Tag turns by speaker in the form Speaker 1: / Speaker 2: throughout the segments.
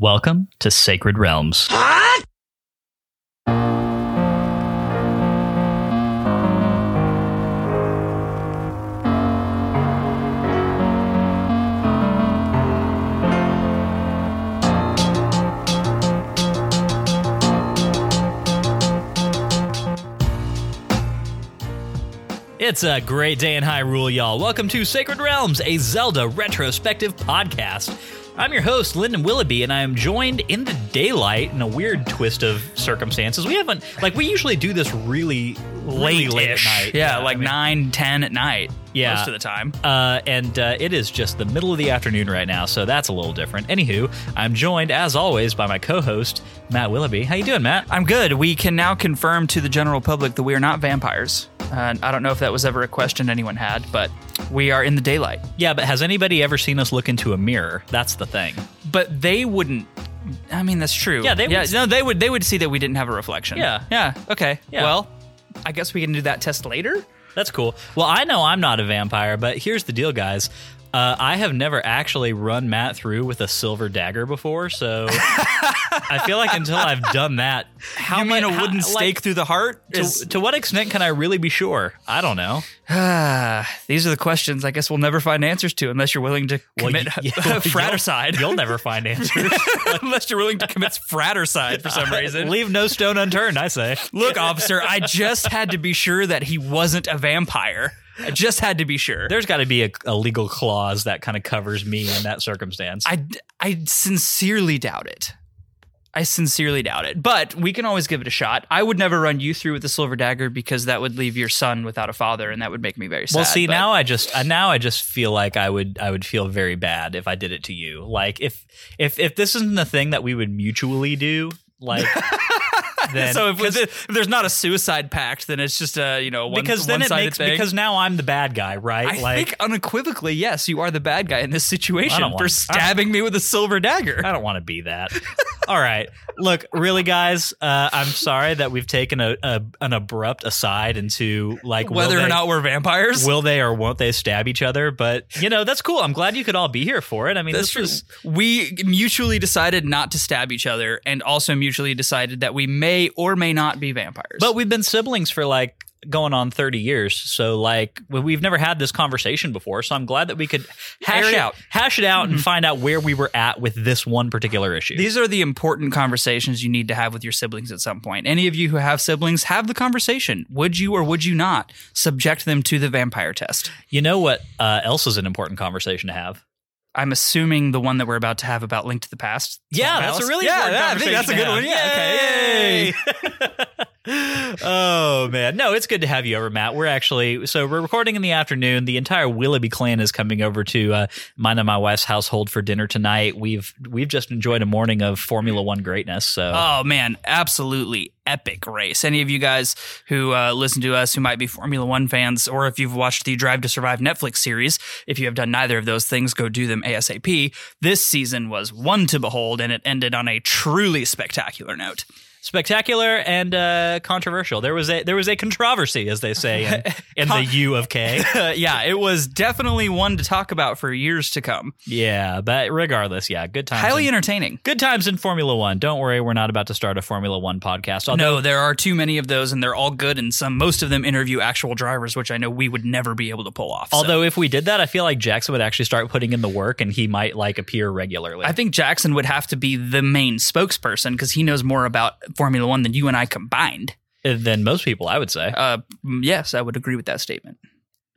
Speaker 1: Welcome to Sacred Realms. It's a great day in Hyrule, y'all. Welcome to Sacred Realms, a Zelda retrospective podcast. I'm your host, Lyndon Willoughby, and I am joined in the daylight in a weird twist of circumstances. We haven't, like, we usually do this really really late at night.
Speaker 2: Yeah,
Speaker 1: I
Speaker 2: like
Speaker 1: mean,
Speaker 2: nine, ten at night.
Speaker 1: Yeah.
Speaker 2: most of the time.
Speaker 1: Uh, and uh, it is just the middle of the afternoon right now, so that's a little different. Anywho, I'm joined, as always, by my co-host, Matt Willoughby. How you doing, Matt?
Speaker 2: I'm good. We can now confirm to the general public that we are not vampires. Uh, I don't know if that was ever a question anyone had, but we are in the daylight.
Speaker 1: Yeah, but has anybody ever seen us look into a mirror? That's the thing.
Speaker 2: But they wouldn't. I mean, that's true.
Speaker 1: Yeah, they
Speaker 2: yeah,
Speaker 1: would-
Speaker 2: no, they would. They would see that we didn't have a reflection.
Speaker 1: Yeah.
Speaker 2: yeah. Okay.
Speaker 1: Yeah.
Speaker 2: Well, I guess we can do that test later.
Speaker 1: That's cool. Well, I know I'm not a vampire, but here's the deal, guys. Uh, I have never actually run Matt through with a silver dagger before, so I feel like until I've done that, how
Speaker 2: you mean a
Speaker 1: how-
Speaker 2: wooden
Speaker 1: like,
Speaker 2: stake through the heart?
Speaker 1: To,
Speaker 2: Is-
Speaker 1: to what extent can I really be sure? I don't know.
Speaker 2: These are the questions I guess we'll never find answers to unless you're willing to
Speaker 1: Well,
Speaker 2: commit
Speaker 1: yeah,
Speaker 2: fratricide.
Speaker 1: You'll, you'll never find answers.
Speaker 2: unless you're willing to commit fratricide for some reason.
Speaker 1: Leave no stone unturned, I say.
Speaker 2: Look, officer, I just had to be sure that he wasn't a vampire. I just had to be sure.
Speaker 1: There's got to be a, a legal clause that kind of covers me in that circumstance.
Speaker 2: I, I sincerely doubt it. I sincerely doubt it. But we can always give it a shot. I would never run you through with the silver dagger because that would leave your son without a father, and that would make me very sad.
Speaker 1: well, see
Speaker 2: but-
Speaker 1: now I just uh, now I just feel like I would I would feel very bad if I did it to you. Like if if if this isn't the thing that we would mutually do, like then
Speaker 2: so if, if there's not a suicide pact, then it's just a you know one,
Speaker 1: because then it makes
Speaker 2: thing.
Speaker 1: because now I'm the bad guy, right?
Speaker 2: I
Speaker 1: like
Speaker 2: think unequivocally, yes, you are the bad guy in this situation for
Speaker 1: want-
Speaker 2: stabbing me with a silver dagger.
Speaker 1: I don't want to be that. All right. Look, really, guys, uh, I'm sorry that we've taken a, a an abrupt aside into like
Speaker 2: Whether or not we're vampires,
Speaker 1: will they or won't they stab each other. But you know, that's cool. I'm glad you could all be here for it. I mean,
Speaker 2: That's
Speaker 1: this
Speaker 2: true.
Speaker 1: was
Speaker 2: We mutually decided not to stab each other, and also mutually decided that we may or may not be vampires.
Speaker 1: But we've been siblings for like going on 30 years. So like we- we've never had this conversation before. So I'm glad that we could hash it out, hash it out and find out where we were at with this one particular issue.
Speaker 2: these are the important conversations you need to have with your siblings at some point. Any of you who have siblings, have the conversation. Would you or would you not subject them to the vampire test?
Speaker 1: you know what uh, else is an important conversation to have?
Speaker 2: I'm assuming the one that we're about to have about Link to the Past.
Speaker 1: Yeah, that's a really
Speaker 2: yeah,
Speaker 1: important
Speaker 2: yeah, I think that's a good one. Yeah, okay, yay.
Speaker 1: oh man, no, it's good to have you over, Matt. We're actually so we're recording in the afternoon. The entire Willoughby clan is coming over to uh, mine and my wife's household for dinner tonight. We've we've just enjoyed a morning of Formula One greatness. So
Speaker 2: Oh man, absolutely epic race. Any of you guys who uh, listen to us who might be Formula One fans, or if you've watched the Drive to Survive Netflix series, if you have done neither of those things, go do them ASAP. This season was one to behold, and it ended on a truly spectacular note.
Speaker 1: Spectacular and uh, controversial. There was a there was a controversy, as they say in, in the U of K.
Speaker 2: Yeah, it was definitely one to talk about for years to come.
Speaker 1: yeah, but regardless, yeah, good times.
Speaker 2: Highly
Speaker 1: in,
Speaker 2: entertaining.
Speaker 1: good times in Formula One. Don't worry, we're not about to start a Formula One podcast. Although
Speaker 2: No, there are too many of those, and they're all good. And some, most of them interview actual drivers, which I know we would never be able to pull off. So-
Speaker 1: Although if we did that, I feel like Jackson would actually start putting in the work, and he might like appear regularly.
Speaker 2: I think Jackson would have to be the main spokesperson because he knows more about Formula One than you and I combined.
Speaker 1: than most people, I would say.
Speaker 2: Uh, yes, I would agree with that statement.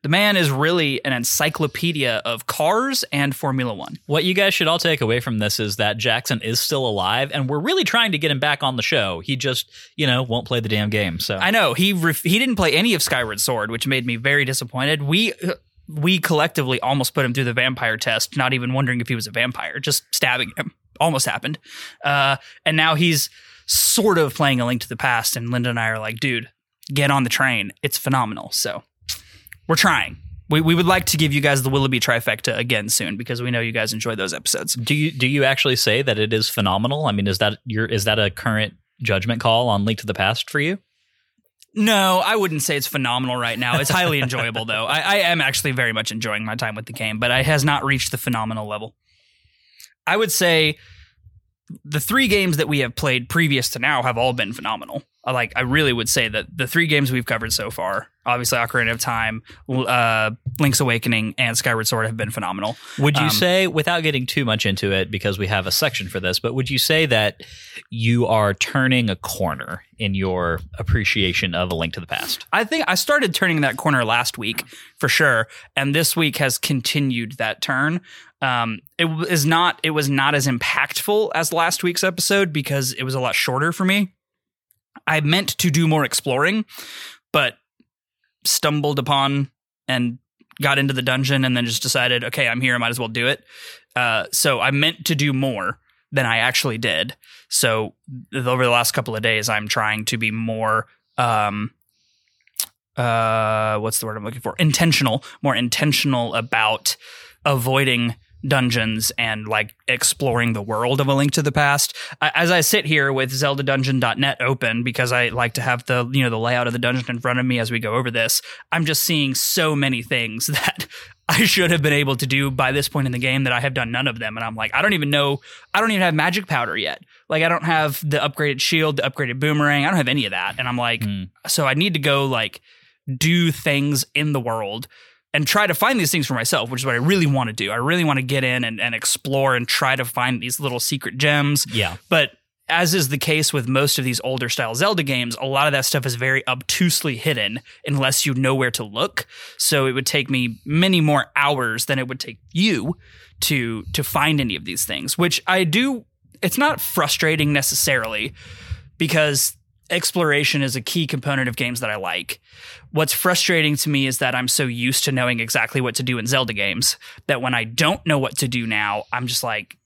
Speaker 2: The man is really an encyclopedia of cars and Formula One.
Speaker 1: What you guys should all take away from this is that Jackson is still alive, and we're really trying to get him back on the show. He just, you know, won't play the damn game. So
Speaker 2: I know he ref- he didn't play any of Skyward Sword, which made me very disappointed. We uh, we collectively almost put him through the vampire test, not even wondering if he was a vampire, just stabbing him. Almost happened. Uh, and now he's sort of playing a link to the past, and Lyndon and I are like, dude, get on the train. It's phenomenal. So we're trying. We, we would like to give you guys the Willoughby trifecta again soon because we know you guys enjoy those episodes.
Speaker 1: do you do you actually say that it is phenomenal? I mean, is that your is that a current judgment call on Link to the Past for you?
Speaker 2: No, I wouldn't say it's phenomenal right now. It's highly enjoyable though. I, I am actually very much enjoying my time with the game, but it has not reached the phenomenal level. I would say the three games that we have played previous to now have all been phenomenal. I Like I really would say that the three games we've covered so far, obviously Ocarina of Time, uh, Link's Awakening, and Skyward Sword have been phenomenal.
Speaker 1: Would you
Speaker 2: Um,
Speaker 1: say, without getting too much into it, because we have a section for this, but would you say that you are turning a corner in your appreciation of A Link to the Past?
Speaker 2: I think I started turning that corner last week for sure, and this week has continued that turn. Um, it not. It was not as impactful as last week's episode because it was a lot shorter for me. I meant to do more exploring, but stumbled upon and got into the dungeon and then just decided, okay, I'm here. I might as well do it. Uh, so I meant to do more than I actually did. So over the last couple of days, I'm trying to be more um, uh what's the word I'm looking for? Intentional, more intentional about avoiding dungeons and like exploring the world of a link to the past. As i sit here with zelda zeldadungeon.net open because i like to have the you know the layout of the dungeon in front of me as we go over this i'm just seeing so many things that i should have been able to do by this point in the game that i have done none of them. And i'm like i don't even know i don't even have magic powder yet. Like i don't have the upgraded shield the upgraded boomerang i don't have any of that. And i'm like
Speaker 1: Hmm.
Speaker 2: so i need to go like do things in the world and try to find these things for myself, which is what I really want to do. I really want to get in and, and explore and try to find these little secret gems.
Speaker 1: Yeah.
Speaker 2: But as is the case with most of these older style Zelda games, a lot of that stuff is very obtusely hidden unless you know where to look. So it would take me many more hours than it would take you to to find any of these things, which I do it's not frustrating necessarily because exploration is a key component of games that I like. What's frustrating to me is that I'm so used to knowing exactly what to do in Zelda games that when I don't know what to do now, I'm just like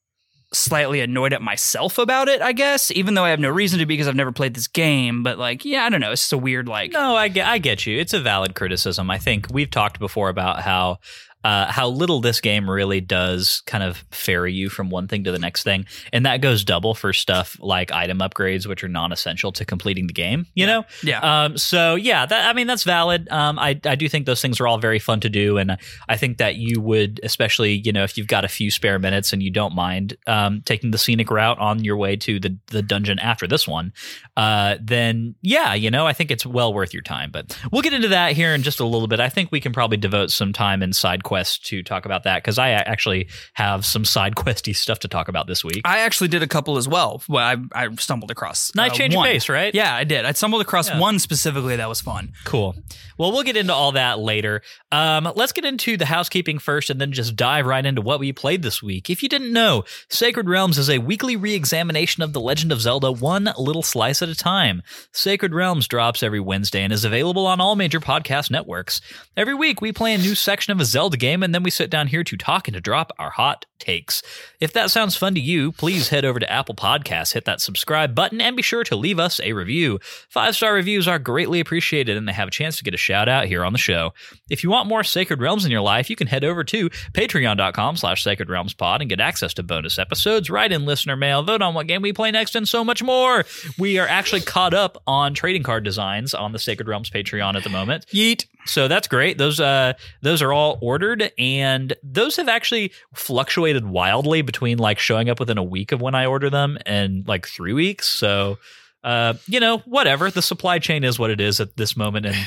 Speaker 2: slightly annoyed at myself about it, I guess, even though I have no reason to be because I've never played this game. But like, yeah, I don't know. It's just a weird, like,
Speaker 1: No, I get, I get you. It's a valid criticism. I think we've talked before about how uh, how little this game really does kind of ferry you from one thing to the next thing, and that goes double for stuff like item upgrades, which are non-essential to completing the game. You know,
Speaker 2: yeah.
Speaker 1: Um, so yeah, that I mean that's valid. Um, I I do think those things are all very fun to do, and I think that you would, especially you know, if you've got a few spare minutes and you don't mind um, taking the scenic route on your way to the the dungeon after this one, uh, then yeah, you know, I think it's well worth your time. But we'll get into that here in just a little bit. I think we can probably devote some time in side quests to talk about that because I actually have some side questy stuff to talk about this week.
Speaker 2: I actually did a couple as well. Well, I, I stumbled across
Speaker 1: Nice
Speaker 2: uh,
Speaker 1: change of pace, right?
Speaker 2: Yeah, I did. I stumbled across
Speaker 1: Yeah.
Speaker 2: one specifically that was fun.
Speaker 1: Cool. Well, we'll get into all that later. Um, let's get into the housekeeping first and then just dive right into what we played this week. If you didn't know, Sacred Realms is a weekly re examination of The Legend of Zelda, one little slice at a time. Sacred Realms drops every Wednesday and is available on all major podcast networks. Every week, we play a new section of a Zelda game and then we sit down here to talk and to drop our hot takes. If that sounds fun to you, please head over to Apple Podcasts, hit that subscribe button, and be sure to leave us a review. Five star reviews are greatly appreciated and they have a chance to get a shout out here on the show. If you want more Sacred Realms in your life, you can head over to patreon.com slash sacred realms pod and get access to bonus episodes, write in listener mail, vote on what game we play next, and so much more. We are actually caught up on trading card designs on the Sacred Realms Patreon at the moment.
Speaker 2: Yeet.
Speaker 1: So that's great. Those uh those are all ordered and those have actually fluctuated wildly between like showing up within a week of when I order them and like 3 weeks. So uh you know, whatever. The supply chain is what it is at this moment and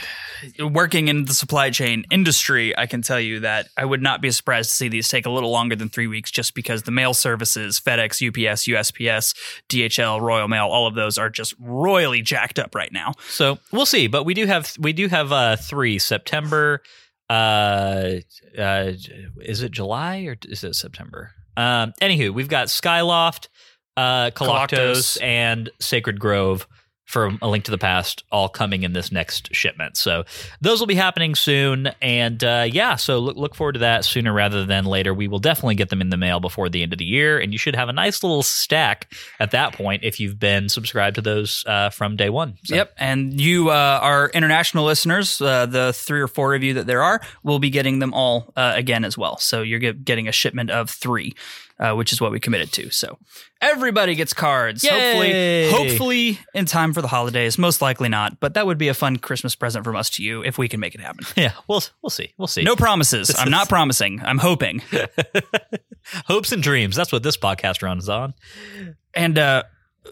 Speaker 2: Working in the supply chain industry, I can tell you that I would not be surprised to see these take a little longer than three weeks just because the mail services, FedEx, UPS, USPS, DHL, Royal Mail, all of those are just royally jacked up right now.
Speaker 1: so we'll see, but we do have we do have uh 3 September uh uh is it July or is it September? Um anywho, we've got Skyloft, uh Koloktos,
Speaker 2: Koloktos.
Speaker 1: and Sacred Grove from A Link to the Past all coming in this next shipment. So those will be happening soon. And uh, yeah, so look, look forward to that sooner rather than later. We will definitely get them in the mail before the end of the year. And you should have a nice little stack at that point if you've been subscribed to those uh, from day one. So,
Speaker 2: Yep. And you, uh, our international listeners, uh, the three or four of you that there are, will be getting them all uh, again as well. So you're get, getting a shipment of three, uh, which is what we committed to. So everybody gets cards.
Speaker 1: Yay!
Speaker 2: Hopefully, hopefully in time for the holidays. Most likely not, but that would be a fun Christmas present from us to you if we can make it happen.
Speaker 1: Yeah, we'll, we'll see. We'll see.
Speaker 2: No promises. I'm not promising. I'm hoping.
Speaker 1: Hopes and dreams. That's what this podcast runs on.
Speaker 2: and uh,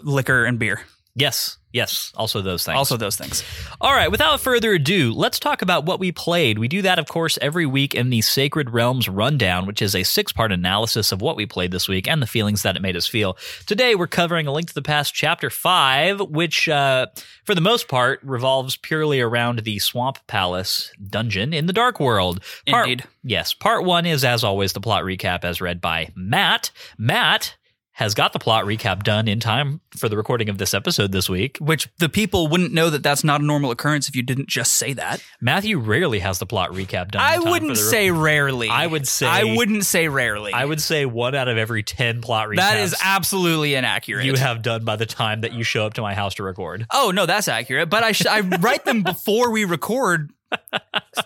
Speaker 2: liquor and beer.
Speaker 1: Yes, yes, also those things.
Speaker 2: Also those things.
Speaker 1: All right, without further ado, let's talk about what we played. We do that, of course, every week in the Sacred Realms Rundown, which is a six part analysis of what we played this week and the feelings that it made us feel. Today, we're covering A Link to the Past, Chapter 5, which, uh, for the most part, revolves purely around the Swamp Palace dungeon in the Dark World. Part,
Speaker 2: Indeed.
Speaker 1: Yes, part one is, as always, the plot recap as read by Matt. Matt has got the plot recap done in time for the recording of this episode this week.
Speaker 2: Which the people wouldn't know that that's not a normal occurrence if you didn't just say that.
Speaker 1: Matthew rarely has the plot recap done. in
Speaker 2: I
Speaker 1: time
Speaker 2: wouldn't
Speaker 1: the
Speaker 2: say rarely.
Speaker 1: I would say-
Speaker 2: I wouldn't say rarely.
Speaker 1: I would say one out of every ten plot recaps
Speaker 2: that is absolutely inaccurate.
Speaker 1: you have done by the time that you show up to my house to record.
Speaker 2: Oh no, that's accurate. But I sh- I write them before we record.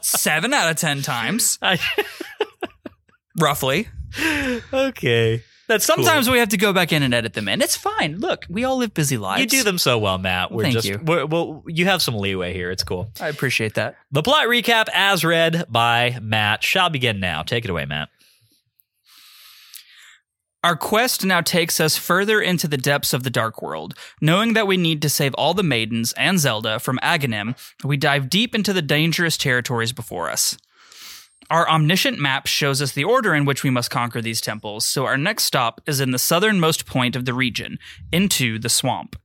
Speaker 2: Seven out of ten times, roughly.
Speaker 1: okay, that's
Speaker 2: Sometimes we have to go back in and edit them in. It's fine. Look, we all live busy lives.
Speaker 1: you do them so well, Matt. We're
Speaker 2: Thank
Speaker 1: just
Speaker 2: you.
Speaker 1: We're, well, you have some leeway here. It's cool.
Speaker 2: I appreciate that.
Speaker 1: The plot recap, as read by Matt, shall begin now. Take it away, Matt.
Speaker 2: Our quest now takes us further into the depths of the Dark World. Knowing that we need to save all the maidens and Zelda from Aghanim, we dive deep into the dangerous territories before us. Our omniscient map shows us the order in which we must conquer these temples, so our next stop is in the southernmost point of the region, into the swamp.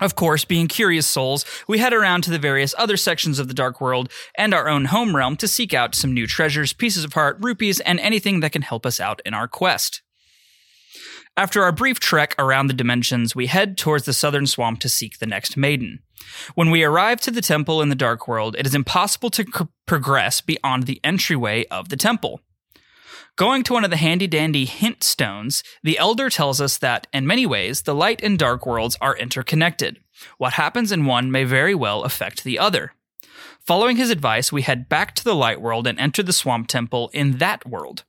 Speaker 2: Of course, being curious souls, we head around to the various other sections of the Dark World and our own home realm to seek out some new treasures, pieces of heart, rupees, and anything that can help us out in our quest. After our brief trek around the dimensions, we head towards the southern swamp to seek the next maiden. When we arrive to the temple in the Dark World, it is impossible to progress beyond the entryway of the temple. Going to one of the handy dandy hint stones, the elder tells us that, in many ways, the light and dark worlds are interconnected. What happens in one may very well affect the other. Following his advice, we head back to the light world and enter the swamp temple in that world.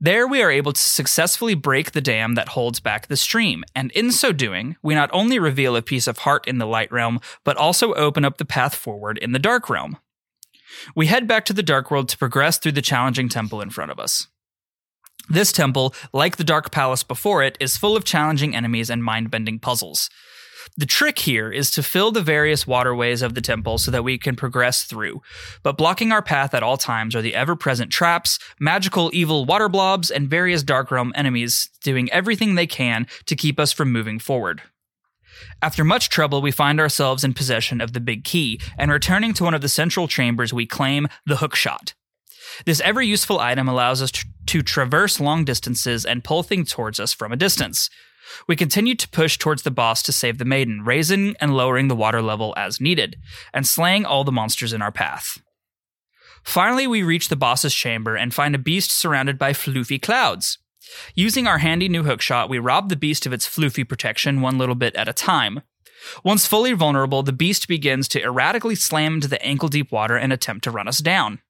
Speaker 2: There, we are able to successfully break the dam that holds back the stream, and in so doing, we not only reveal a piece of heart in the light realm, but also open up the path forward in the dark realm. We head back to the dark world to progress through the challenging temple in front of us. This temple, like the Dark Palace before it, is full of challenging enemies and mind bending puzzles. The trick here is to fill the various waterways of the temple so that we can progress through, but blocking our path at all times are the ever present traps, magical evil water blobs, and various Dark Realm enemies doing everything they can to keep us from moving forward. After much trouble, we find ourselves in possession of the big key and returning to one of the central chambers we claim the hook shot. This ever useful item allows us to traverse long distances and pull things towards us from a distance. We continue to push towards the boss to save the maiden, raising and lowering the water level as needed, and slaying all the monsters in our path. Finally, we reach the boss's chamber and find a beast surrounded by floofy clouds. Using our handy new hookshot, we rob the beast of its floofy protection one little bit at a time. Once fully vulnerable, the beast begins to erratically slam into the ankle deep water and attempt to run us down.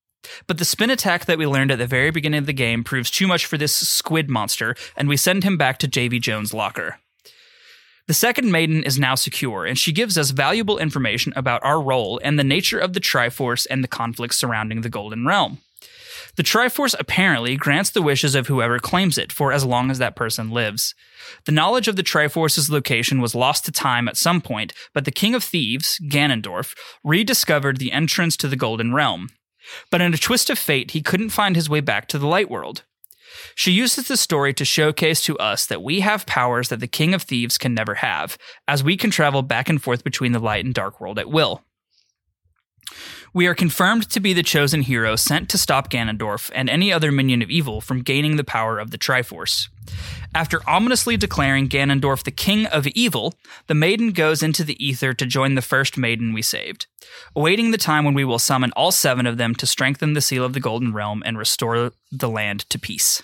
Speaker 2: But the spin attack that we learned at the very beginning of the game proves too much for this squid monster, and we send him back to Davy Jones' locker. The second maiden is now secure, and she gives us valuable information about our role and the nature of the Triforce and the conflicts surrounding the Golden Realm. The Triforce apparently grants the wishes of whoever claims it for as long as that person lives. The knowledge of the Triforce's location was lost to time at some point, but the King of Thieves, Ganondorf, rediscovered the entrance to the Golden Realm. But in a twist of fate, he couldn't find his way back to the Light World. She uses the story to showcase to us that we have powers that the King of Thieves can never have, as we can travel back and forth between the light and dark world at will. We are confirmed to be the chosen hero sent to stop Ganondorf and any other minion of evil from gaining the power of the Triforce. After ominously declaring Ganondorf the king of evil, the maiden goes into the ether to join the first maiden we saved, awaiting the time when we will summon all seven of them to strengthen the seal of the Golden Realm and restore the land to peace.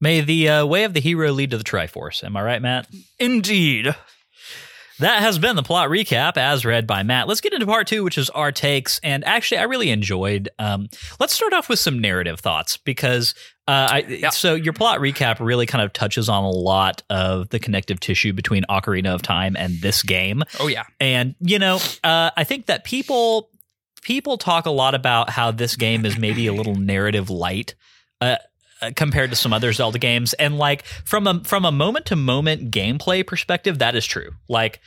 Speaker 1: May the uh, way of the hero lead to the Triforce. Am I right, Matt?
Speaker 2: Indeed.
Speaker 1: That has been the plot recap as read by Matt. Let's get into part two, which is our takes. And actually, I really enjoyed. Um, let's start off with some narrative thoughts because uh, I, so your plot recap really kind of touches on a lot of the connective tissue between Ocarina of Time and this game.
Speaker 2: Oh, yeah.
Speaker 1: And you know, uh, I think that people people talk a lot about how this game is maybe a little narrative light. Uh, compared to some other Zelda games. And like from a from a moment to moment gameplay perspective, that is true. Like,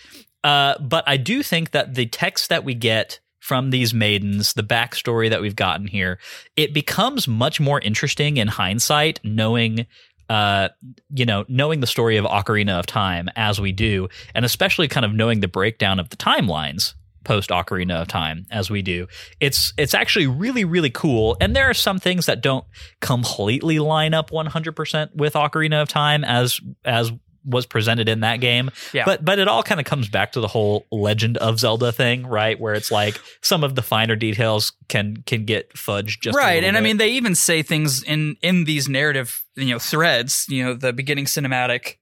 Speaker 1: uh, but I do think that the text that we get from these maidens, the backstory that we've gotten here, it becomes much more interesting in hindsight, knowing uh, you know, knowing the story of Ocarina of Time as we do, and especially kind of knowing the breakdown of the timelines post Ocarina of Time as we do. It's it's actually really really cool and there are some things that don't completely line up 100% with Ocarina of Time as as was presented in that game.
Speaker 2: Yeah.
Speaker 1: But but it all kind of comes back to the whole Legend of Zelda thing, right? Where it's like some of the finer details can can get fudged just
Speaker 2: right and i mean they even say things in in these narrative you know threads you know the beginning cinematic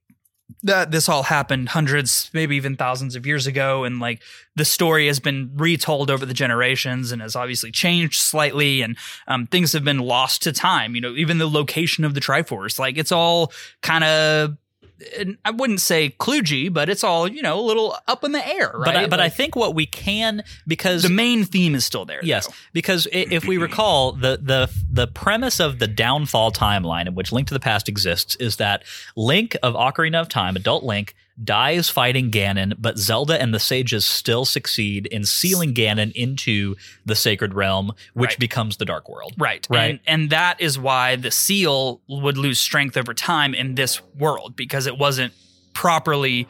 Speaker 2: that this all happened hundreds maybe even thousands of years ago and like the story has been retold over the generations and has obviously changed slightly and um, things have been lost to time you know even the location of the triforce like it's all kind of I wouldn't say kludgy, but it's all you know a little up in the air, right?
Speaker 1: but I, but I think what we can because
Speaker 2: the main theme is still there.
Speaker 1: Yes,
Speaker 2: though.
Speaker 1: because if we recall, the the the premise of the downfall timeline in which Link to the Past exists is that Link of Ocarina of Time, adult Link, dies fighting Ganon, but Zelda and the sages still succeed in sealing Ganon into the Sacred Realm, which
Speaker 2: Right.
Speaker 1: becomes the Dark World.
Speaker 2: Right.
Speaker 1: Right.
Speaker 2: And, and that is why the seal would lose strength over time in this world because it wasn't properly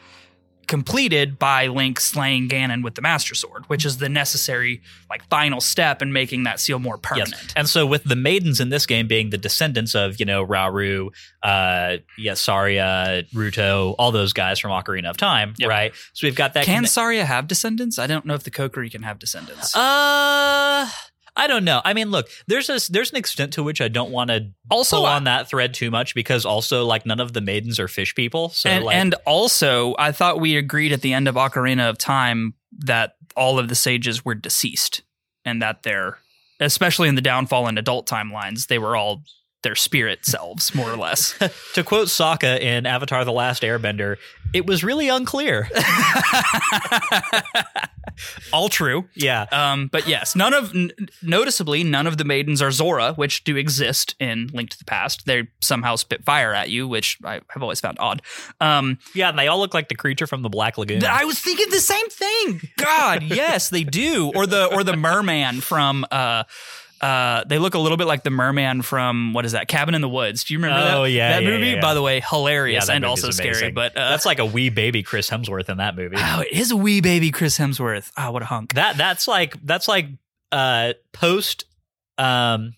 Speaker 2: completed by Link slaying Ganon with the Master Sword, which is the necessary like final step in making that seal more permanent.
Speaker 1: Yes. And so with the maidens in this game being the descendants of, you know, Rauru, uh yeah, Saria, Ruto, all those guys from Ocarina of Time,
Speaker 2: Yep.
Speaker 1: right? So we've got that
Speaker 2: Can
Speaker 1: conne-
Speaker 2: Saria have descendants? I don't know if the Kokiri can have descendants.
Speaker 1: Uh I don't know. I mean, look, there's a there's an extent to which I don't want to
Speaker 2: Also,
Speaker 1: pull
Speaker 2: I-
Speaker 1: on that thread too much because also like none of the maidens are fish people. So
Speaker 2: and,
Speaker 1: like
Speaker 2: and also, I thought we agreed at the end of Ocarina of Time that all of the sages were deceased and that they're, especially in the downfall and adult timelines, they were all their spirit selves, more or less.
Speaker 1: to quote Sokka in Avatar: The Last Airbender, it was really unclear.
Speaker 2: all true.
Speaker 1: yeah.
Speaker 2: Um, but yes, none of n- noticeably none of the maidens are Zora, which do exist in Link to the Past. They somehow spit fire at you, which I have always found odd. Um,
Speaker 1: Yeah, and they all look like the creature from the Black Lagoon.
Speaker 2: Th- I was thinking the same thing. God, yes, they do. Or the or the merman from uh uh they look a little bit like the merman from what is that? Cabin in the Woods. Do you remember that?
Speaker 1: Oh, yeah,
Speaker 2: That
Speaker 1: yeah,
Speaker 2: movie,
Speaker 1: yeah, yeah.
Speaker 2: by the way, hilarious and also scary. But uh,
Speaker 1: that's like a wee baby Chris Hemsworth in that movie.
Speaker 2: Oh, it is a wee baby Chris Hemsworth. Ah, what a hunk.
Speaker 1: That that's like that's like uh post um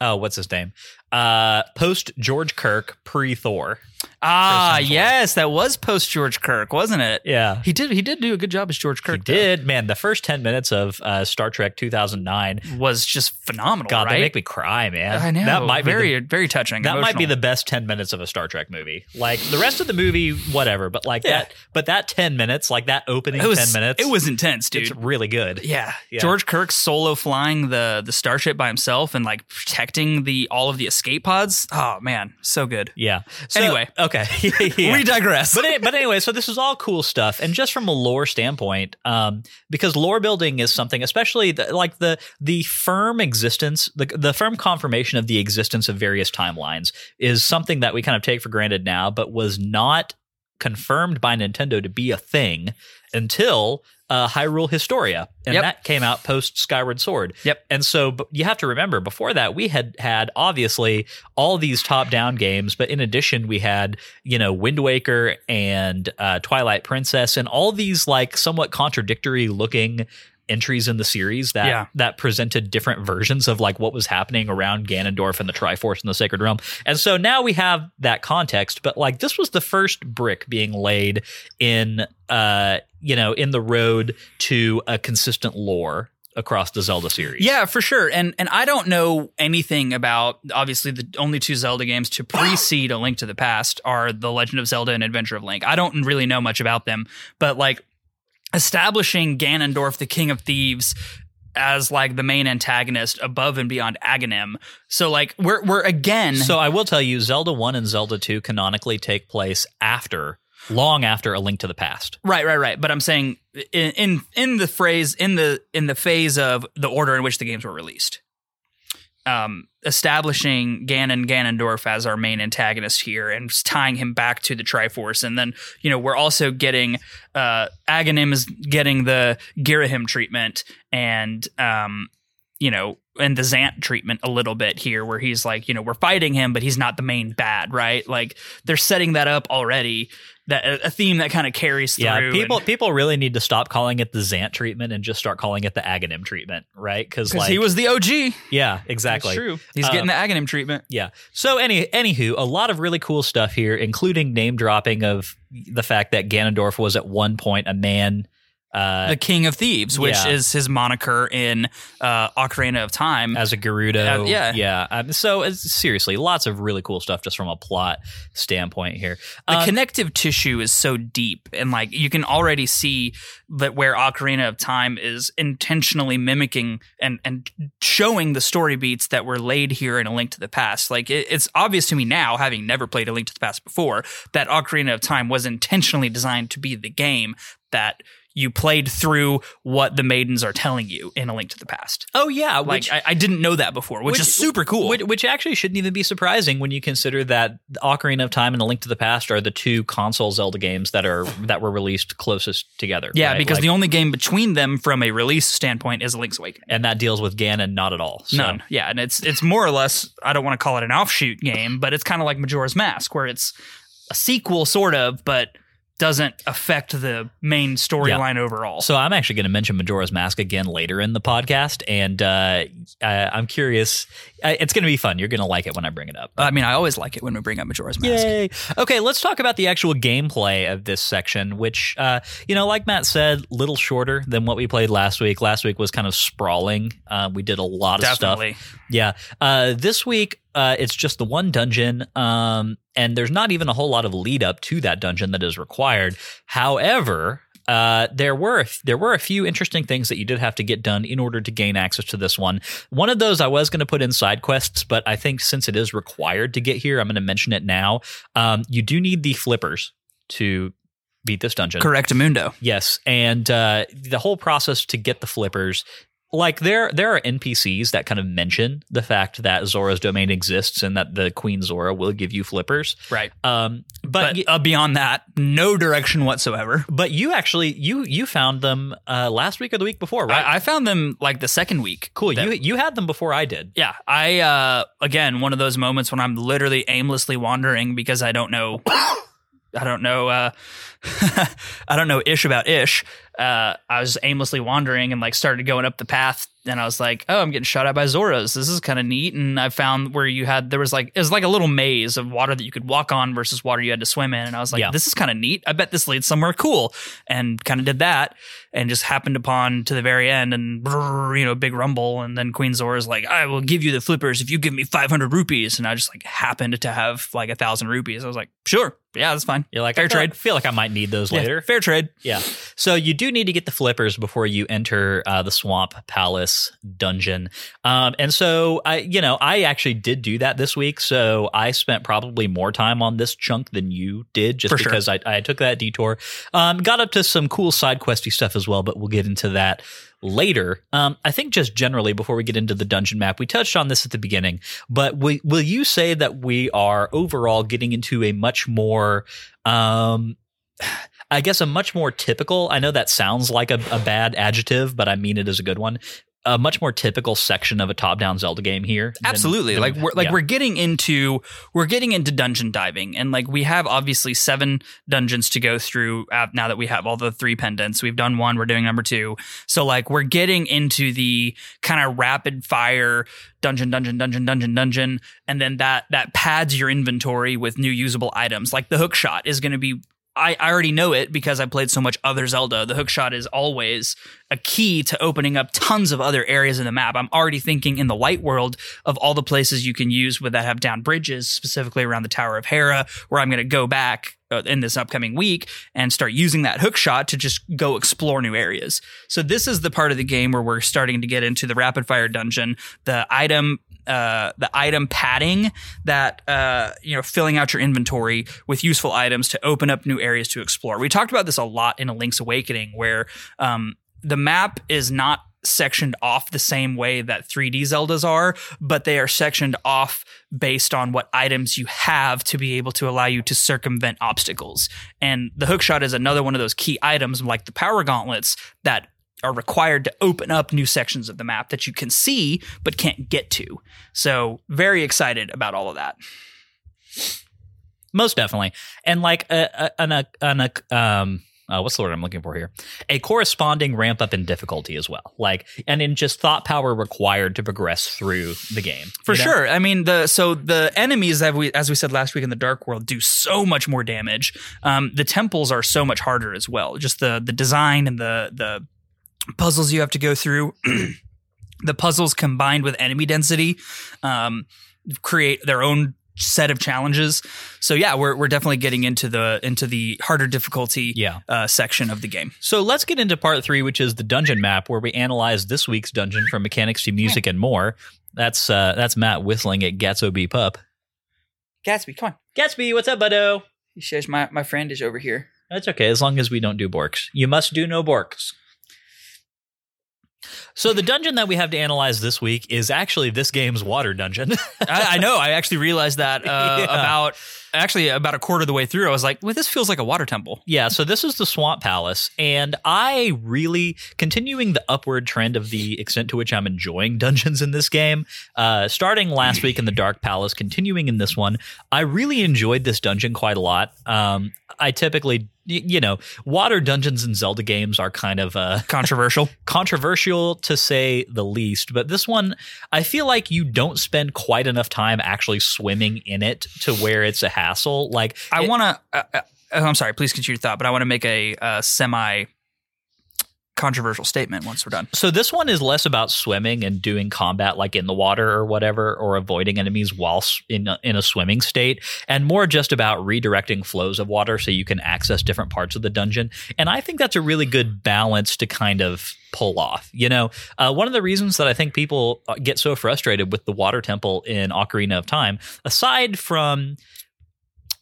Speaker 1: oh what's his name? Uh post George Kirk pre Thor.
Speaker 2: Ah, yes, that was post George Kirk, wasn't it?
Speaker 1: Yeah.
Speaker 2: He did he did do a good job as George Kirk.
Speaker 1: He did, man. The first ten minutes of uh, Star Trek 2009,
Speaker 2: was just phenomenal,
Speaker 1: God,
Speaker 2: right?
Speaker 1: they make me cry, man.
Speaker 2: I know.
Speaker 1: that might
Speaker 2: very
Speaker 1: be
Speaker 2: very touching.
Speaker 1: the, that might be the best ten minutes of a Star Trek movie. Like the rest of the movie, whatever. But like
Speaker 2: Yeah.
Speaker 1: that, but that ten minutes, like that opening
Speaker 2: was,
Speaker 1: ten minutes,
Speaker 2: It was intense, dude.
Speaker 1: it's really good.
Speaker 2: Yeah.
Speaker 1: Yeah.
Speaker 2: George Kirk solo flying the the starship by himself and like protecting the all of the escape pods. Oh man, so good.
Speaker 1: Yeah. So-
Speaker 2: Anyway.
Speaker 1: okay. yeah.
Speaker 2: We digress.
Speaker 1: but but anyway, so this is all cool stuff, and just from a lore standpoint, um, because lore building is something, especially the, like the the firm existence, the the firm confirmation of the existence of various timelines is something that we kind of take for granted now, but was not confirmed by Nintendo to be a thing until uh, Hyrule Historia, and
Speaker 2: Yep.
Speaker 1: that came out post Skyward Sword.
Speaker 2: Yep.
Speaker 1: And so you have to remember before that we had had obviously all these top down games, but in addition we had you know Wind Waker and uh, Twilight Princess and all these like somewhat contradictory looking entries in the series that
Speaker 2: Yeah.
Speaker 1: that presented different versions of like what was happening around Ganondorf and the Triforce and the Sacred Realm. And so now we have that context, but like this was the first brick being laid in uh you know in the road to a consistent lore across the Zelda series.
Speaker 2: Yeah, for sure. And and I don't know anything about obviously the only two Zelda games to precede A Link to the Past are The Legend of Zelda and Adventure of Link. I don't really know much about them, but like establishing Ganondorf, the King of Thieves, as like the main antagonist above and beyond Aghanim. So like we're we're again
Speaker 1: So I will tell you, Zelda 1 and Zelda 2 canonically take place after, long after A Link to the Past.
Speaker 2: Right, right, right. But I'm saying in, in in the phrase in the in the phase of the order in which the games were released. Um, establishing Ganon Ganondorf as our main antagonist here and tying him back to the Triforce. And then, you know, we're also getting uh Aghanim is getting the Girahim treatment and um, you know, and the Zant treatment a little bit here, where he's like, you know, we're fighting him, but he's not the main bad, right? Like they're setting that up already. That a theme that kind of carries through.
Speaker 1: Yeah, people
Speaker 2: and-
Speaker 1: people really need to stop calling it the Zant treatment and just start calling it the Aghanim treatment, right? Because like,
Speaker 2: he was the OG.
Speaker 1: yeah, exactly.
Speaker 2: true. He's
Speaker 1: Uh,
Speaker 2: getting the Aghanim treatment.
Speaker 1: Yeah. So any anywho, a lot of really cool stuff here, including name dropping of the fact that Ganondorf was at one point a man. Uh,
Speaker 2: the King of Thieves, which
Speaker 1: yeah.
Speaker 2: is his moniker in uh, Ocarina of Time.
Speaker 1: as a Gerudo.
Speaker 2: Uh, yeah.
Speaker 1: yeah. Um, so it's, seriously, lots of really cool stuff just from a plot standpoint here.
Speaker 2: the
Speaker 1: Um,
Speaker 2: connective tissue is so deep, and like you can already see that where Ocarina of Time is intentionally mimicking and and showing the story beats that were laid here in A Link to the Past. Like it, it's obvious to me now, having never played A Link to the Past before, that Ocarina of Time was intentionally designed to be the game that you played through what the maidens are telling you in A Link to the Past.
Speaker 1: oh yeah,
Speaker 2: Like
Speaker 1: which,
Speaker 2: I, I didn't know that before, which,
Speaker 1: which-
Speaker 2: is super cool.
Speaker 1: Which, which actually shouldn't even be surprising when you consider that Ocarina of Time and A Link to the Past are the two console Zelda games that are that were released closest together.
Speaker 2: yeah,
Speaker 1: right?
Speaker 2: because
Speaker 1: Like-
Speaker 2: the only game between them from a release standpoint is A Link's Awakening.
Speaker 1: and that deals with Ganon not at all. So.
Speaker 2: None. Yeah, and it's it's more or less I don't want to call it an offshoot game, but it's kind of like Majora's Mask, where it's a sequel, sort of, but doesn't affect the main storyline overall.
Speaker 1: So I'm actually going to mention Majora's Mask again later in the podcast, and uh, I, I'm curious. I, it's going to be fun. You're going to like it when I bring it up.
Speaker 2: I mean, I always like it when we bring up Majora's Mask.
Speaker 1: Yay! Okay, let's talk about the actual gameplay of this section, which, uh, you know, like Matt said, little shorter than what we played last week. Last week was kind of sprawling. Uh, we did a lot of stuff. Yeah. Uh, this week, uh, it's just the one dungeon, um, and there's not even a whole lot of lead up to that dungeon that is required. However, uh, there were there were a few interesting things that you did have to get done in order to gain access to this one. One of those I was going to put in side quests, but I think since it is required to get here, I'm going to mention it now. Um, you do need the flippers to beat this dungeon.
Speaker 2: Correct, Mundo.
Speaker 1: Yes, and uh, the whole process to get the flippers, like there there are NPCs that kind of mention the fact that Zora's domain exists and that the Queen Zora will give you flippers.
Speaker 2: Right.
Speaker 1: Um, but
Speaker 2: But,
Speaker 1: y-
Speaker 2: uh, beyond that, no direction whatsoever.
Speaker 1: but you actually you you found them uh, last week or the week before, right?
Speaker 2: I, I found them like the second week.
Speaker 1: cool.
Speaker 2: that-
Speaker 1: You you had them before I did.
Speaker 2: Yeah, I uh again one of those moments when I'm literally aimlessly wandering because I don't know I don't know uh I don't know ish about ish. Uh I was aimlessly wandering and like started going up the path and I was like, "Oh, I'm getting shot at by Zoras. This is kind of neat." And I found where you had there was like it was like a little maze of water that you could walk on versus water you had to swim in and I was like,
Speaker 1: Yeah.
Speaker 2: "This is kind of neat. I bet this leads somewhere cool." And kind of did that and just happened upon to the very end and brrr, you know big rumble and then queen zora's like i will give you the flippers if you give me 500 rupees and i just like happened to have like a thousand rupees i was like sure yeah that's fine
Speaker 1: You're like
Speaker 2: Fair
Speaker 1: I
Speaker 2: trade.
Speaker 1: feel like I might need those
Speaker 2: Yeah,
Speaker 1: later.
Speaker 2: fair trade
Speaker 1: Yeah. So you do need to get the flippers before you enter uh, the Swamp Palace dungeon. Um, and so I, you know, I actually did do that this week. So I spent probably more time on this chunk than you did, just
Speaker 2: For sure.
Speaker 1: because I, I took that detour. Um, got up to some cool side questy stuff as well, but we'll get into that later. Um, I think just generally before we get into the dungeon map, we touched on this at the beginning, but we, will you say that we are overall getting into a much more, um, I guess a much more typical. I know that sounds like a, a bad adjective, but I mean it as a good one. A much more typical section of a top-down Zelda game here.
Speaker 2: absolutely
Speaker 1: than-
Speaker 2: like we're like
Speaker 1: yeah.
Speaker 2: we're getting into we're getting into dungeon diving and like we have obviously seven dungeons to go through uh, now that we have all the three pendants we've done one we're doing number two so like we're getting into the kind of rapid fire dungeon dungeon dungeon dungeon dungeon and then that that pads your inventory with new usable items like the hook shot is going to be I, I already know it because I played so much other Zelda. The hookshot is always a key to opening up tons of other areas in the map. I'm already thinking in the light world of all the places you can use with that have down bridges, specifically around the Tower of Hera, where I'm going to go back uh, in this upcoming week and start using that hookshot to just go explore new areas. So this is the part of the game where we're starting to get into the rapid fire dungeon, the item uh, the item padding that uh, you know filling out your inventory with useful items to open up new areas to explore. We talked about this a lot in a Link's Awakening, where um, the map is not sectioned off the same way that 3D Zeldas are, but they are sectioned off based on what items you have to be able to allow you to circumvent obstacles. And the hookshot is another one of those key items, like the power gauntlets, that are required to open up new sections of the map that you can see but can't get to. So, very excited about all of that.
Speaker 1: Most definitely. And like a, a, an, a, an um, uh, what's the word I'm looking for here? A corresponding ramp up in difficulty as well. Like, and in just thought power required to progress through the game.
Speaker 2: For
Speaker 1: you know?
Speaker 2: sure. I mean, the so the enemies that we, as we said last week in the Dark World, do so much more damage. Um, the temples are so much harder as well. Just the the design and the the puzzles you have to go through. the puzzles combined with enemy density um, create their own set of challenges. So yeah, we're we're definitely getting into the into the harder difficulty
Speaker 1: Yeah.
Speaker 2: uh, section of the game.
Speaker 1: So let's get into part three, which is the dungeon map, where we analyze this week's dungeon from mechanics to music and more. That's uh, that's Matt whistling at Gatso B Pup.
Speaker 2: Gatsby, come on.
Speaker 1: Gatsby, what's up, buddo?
Speaker 2: He says my my friend is over here.
Speaker 1: That's okay, as long as we don't do borks. You must do no borks. So the dungeon that we have to analyze this week is actually this game's water dungeon.
Speaker 2: I, I know. I actually realized that uh,
Speaker 1: Yeah.
Speaker 2: about actually about a quarter of the way through. I was like, "Well, this feels like a water temple."
Speaker 1: Yeah, so this is the Swamp Palace, and I really continuing the upward trend of the extent to which I'm enjoying dungeons in this game. Uh, starting last week in the Dark Palace, continuing in this one, I really enjoyed this dungeon quite a lot. Um, I typically, you know, water dungeons in Zelda games are kind of uh,
Speaker 2: Controversial.
Speaker 1: controversial to say the least, but this one, I feel like you don't spend quite enough time actually swimming in it to where it's a hassle. Like
Speaker 2: I want to. Uh, uh, I'm sorry. Please continue your thought, but I want to make a uh, semi controversial statement once we're done.
Speaker 1: So this one is less about swimming and doing combat like in the water or whatever, or avoiding enemies whilst in a, in a swimming state, and more just about redirecting flows of water so you can access different parts of the dungeon. And I think that's a really good balance to kind of pull off. You know, uh, one of the reasons that I think people uh, get so frustrated with the water temple in Ocarina of Time, aside from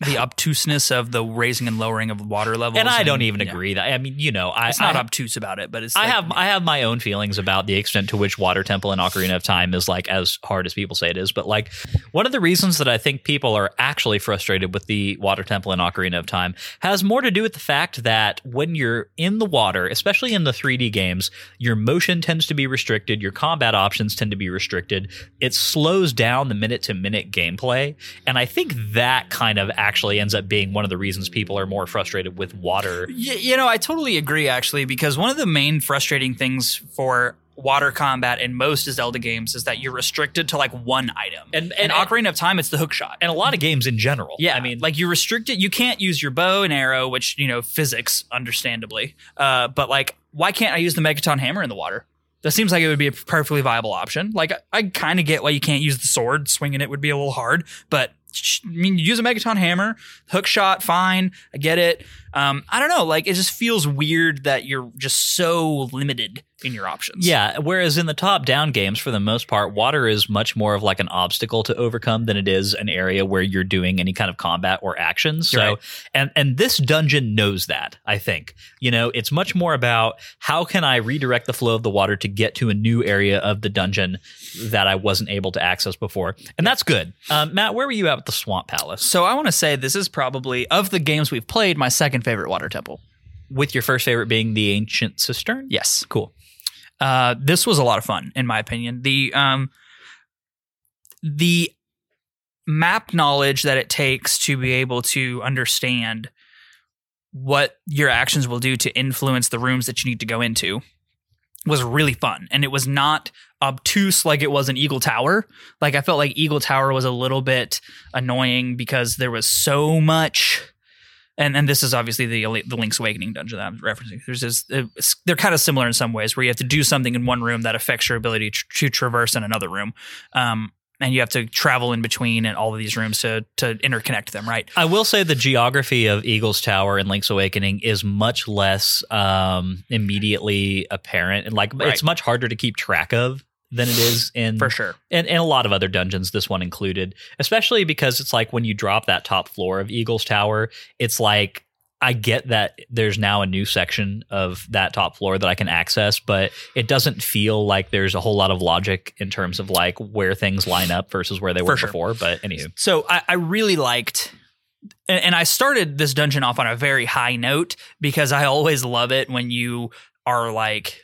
Speaker 2: The obtuseness of the raising and lowering of water levels,
Speaker 1: and I don't even
Speaker 2: yeah.
Speaker 1: agree that I mean, you know, I
Speaker 2: It's not
Speaker 1: I,
Speaker 2: obtuse about it, but it's.
Speaker 1: I
Speaker 2: like-
Speaker 1: have I have my own feelings about the extent to which Water Temple and Ocarina of Time is like as hard as people say it is. But like one of the reasons that I think people are actually frustrated with the Water Temple and Ocarina of Time has more to do with the fact that when you're in the water, especially in the 3D games, your motion tends to be restricted, your combat options tend to be restricted. It slows down the minute to minute gameplay, and I think that kind of actually ends up being one of the reasons people are more frustrated with water.
Speaker 2: Y- you know, I totally agree actually, because one of the main frustrating things for water combat in most Zelda games is that you're restricted to like one item.
Speaker 1: And-
Speaker 2: in
Speaker 1: and-
Speaker 2: Ocarina of Time, it's the hook shot.
Speaker 1: And a lot of games in general.
Speaker 2: Yeah,
Speaker 1: I mean,
Speaker 2: like you're restricted. You can't use your bow and arrow, which you know physics, understandably. Uh, but like, why can't I use the Megaton hammer in the water? That seems like it would be a perfectly viable option. Like, I, I kind of get why you can't use the sword. Swinging it would be a little hard, but I mean, use a Megaton hammer, hook shot, fine. I get it. Um, I don't know. Like, it just feels weird that you're just so limited in your options.
Speaker 1: Yeah, whereas in the top down games, for the most part, water is much more of like an obstacle to overcome than it is an area where you're doing any kind of combat or actions. So,
Speaker 2: right.
Speaker 1: and and this dungeon knows that. I think you know it's much more about how can I redirect the flow of the water to get to a new area of the dungeon that I wasn't able to access before, and that's good. Um, Matt, where were you at with the Swamp Palace?
Speaker 2: So I want to say this is probably of the games we've played my second favorite water temple.
Speaker 1: With your first favorite being the Ancient Cistern?
Speaker 2: Yes.
Speaker 1: cool.
Speaker 2: Uh, this was a lot of fun, in my opinion. The um, the map knowledge that it takes to be able to understand what your actions will do to influence the rooms that you need to go into was really fun, and it was not obtuse like it was in Eagle Tower. Like I felt like Eagle Tower was a little bit annoying because there was so much and and this is obviously the the Link's Awakening dungeon that I'm referencing. There's this, they're kind of similar in some ways, where you have to do something in one room that affects your ability to, to traverse in another room, um, and you have to travel in between and all of these rooms to to interconnect them. Right?
Speaker 1: I will say the geography of Eagles Tower and Link's Awakening is much less um, immediately apparent, and like
Speaker 2: Right.
Speaker 1: it's much harder to keep track of than it is in
Speaker 2: For sure.
Speaker 1: and, and a lot of other dungeons, this one included. Especially because it's like when you drop that top floor of Eagles Tower, it's like I get that there's now a new section of that top floor that I can access, but it doesn't feel like there's a whole lot of logic in terms of like where things line up versus where they were
Speaker 2: sure.
Speaker 1: before. But anywho,
Speaker 2: So I, I really liked, and, and I started this dungeon off on a very high note because I always love it when you are like,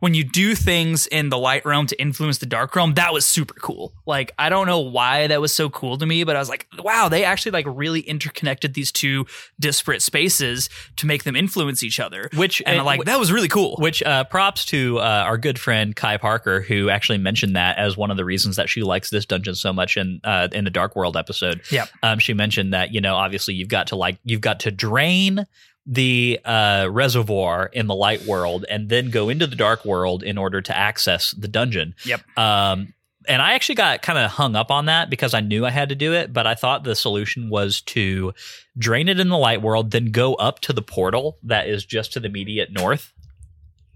Speaker 2: when you do things in the light realm to influence the dark realm. That was super cool. Like I don't know why that was so cool to me, but I was like, wow, they actually like really interconnected these two disparate spaces to make them influence each other.
Speaker 1: which
Speaker 2: And like that was really cool.
Speaker 1: Which uh, props to uh, our good friend Kai Parker, who actually mentioned that as one of the reasons that she likes this dungeon so much in uh, in the Dark World episode.
Speaker 2: Yep.
Speaker 1: Um, she mentioned that you know obviously you've got to like you've got to drain the uh, reservoir in the light world and then go into the dark world in order to access the dungeon.
Speaker 2: Yep.
Speaker 1: Um, and I actually got kind of hung up on that because I knew I had to do it, but I thought the solution was to drain it in the light world, then go up to the portal that is just to the immediate north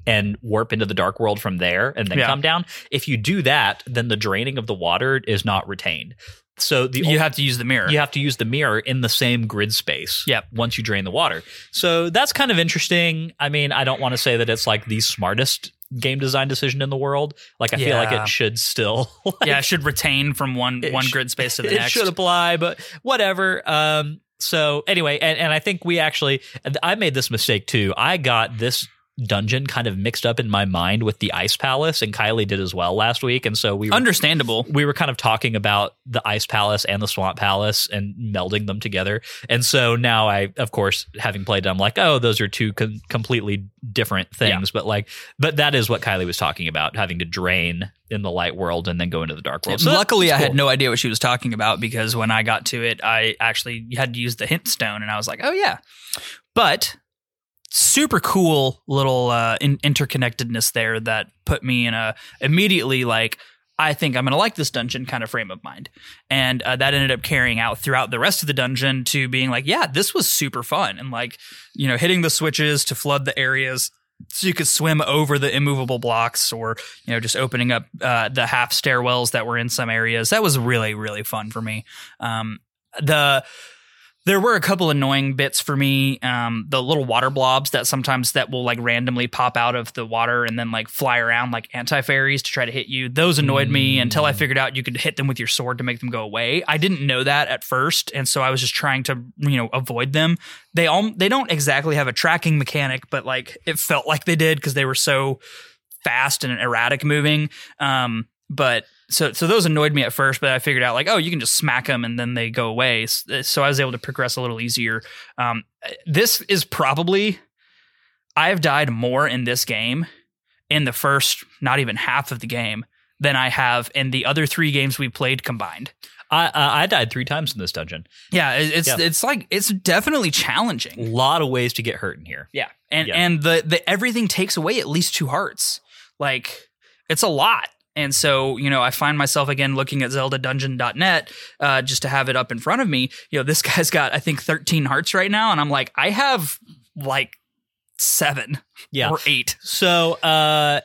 Speaker 1: and warp into the dark world from there and then
Speaker 2: Yeah.
Speaker 1: come down. If you do that, then the draining of the water is not retained. So the
Speaker 2: You have to use the mirror.
Speaker 1: you have to use the mirror in the same grid space.
Speaker 2: Yep.
Speaker 1: Once you drain the water, so that's kind of interesting. I mean, I don't want to say that it's like the smartest game design decision in the world. Like I feel like it should still. like,
Speaker 2: yeah, it should retain from one one grid space to the
Speaker 1: it
Speaker 2: next.
Speaker 1: should apply, but whatever. Um. So anyway, and, and I think we actually, I made this mistake too. I got this dungeon kind of mixed up in my mind with the ice palace, and Kylie did as well last week, and so we were
Speaker 2: Understandable.
Speaker 1: we were kind of talking about the ice palace and the swamp palace and melding them together. And so now i of course having played them like oh those are two com- completely different things. But like but that is what kylie was talking about having to drain in the light world and then go into the dark world. So
Speaker 2: Luckily,
Speaker 1: that's
Speaker 2: I had no idea what she was talking about because when I got to it, I actually had to use the hint stone, and I was like, "Oh yeah." But super cool little uh, in- interconnectedness there that put me in a immediately like. I think I'm going to like this dungeon kind of frame of mind. And uh, that ended up carrying out throughout the rest of the dungeon to being like, yeah, this was super fun. And like, you know, hitting the switches to flood the areas so you could swim over the immovable blocks or you know just opening up uh, the half stairwells that were in some areas that was really really fun for me um, the there were a couple annoying bits for me um, the little water blobs that sometimes that will like randomly pop out of the water and then like fly around like anti-fairies to try to hit you. Those annoyed me until i figured out you could hit them with your sword to make them go away. I didn't know that at first and so i was just trying to you know avoid them. They all they don't exactly have a tracking mechanic but like it felt like they did because they were so fast and erratic moving. Um but so so those annoyed me at first but i figured out like oh you can just smack them and then they go away so i was able to progress a little easier um this is probably i've died more in this game in the first not even half of the game than i have in the other three games we played combined
Speaker 1: I, I i died three times in this dungeon
Speaker 2: yeah it's
Speaker 1: Yeah.
Speaker 2: it's like it's definitely challenging
Speaker 1: a lot of ways to get hurt in here
Speaker 2: Yeah. And
Speaker 1: Yeah.
Speaker 2: and the the everything takes away at least two hearts. Like it's a lot. And so, you know, I find myself again looking at zeldadungeon.net uh, just to have it up in front of me. You know, this guy's got I think 13 hearts right now and I'm like I have like 7
Speaker 1: yeah
Speaker 2: or 8.
Speaker 1: so uh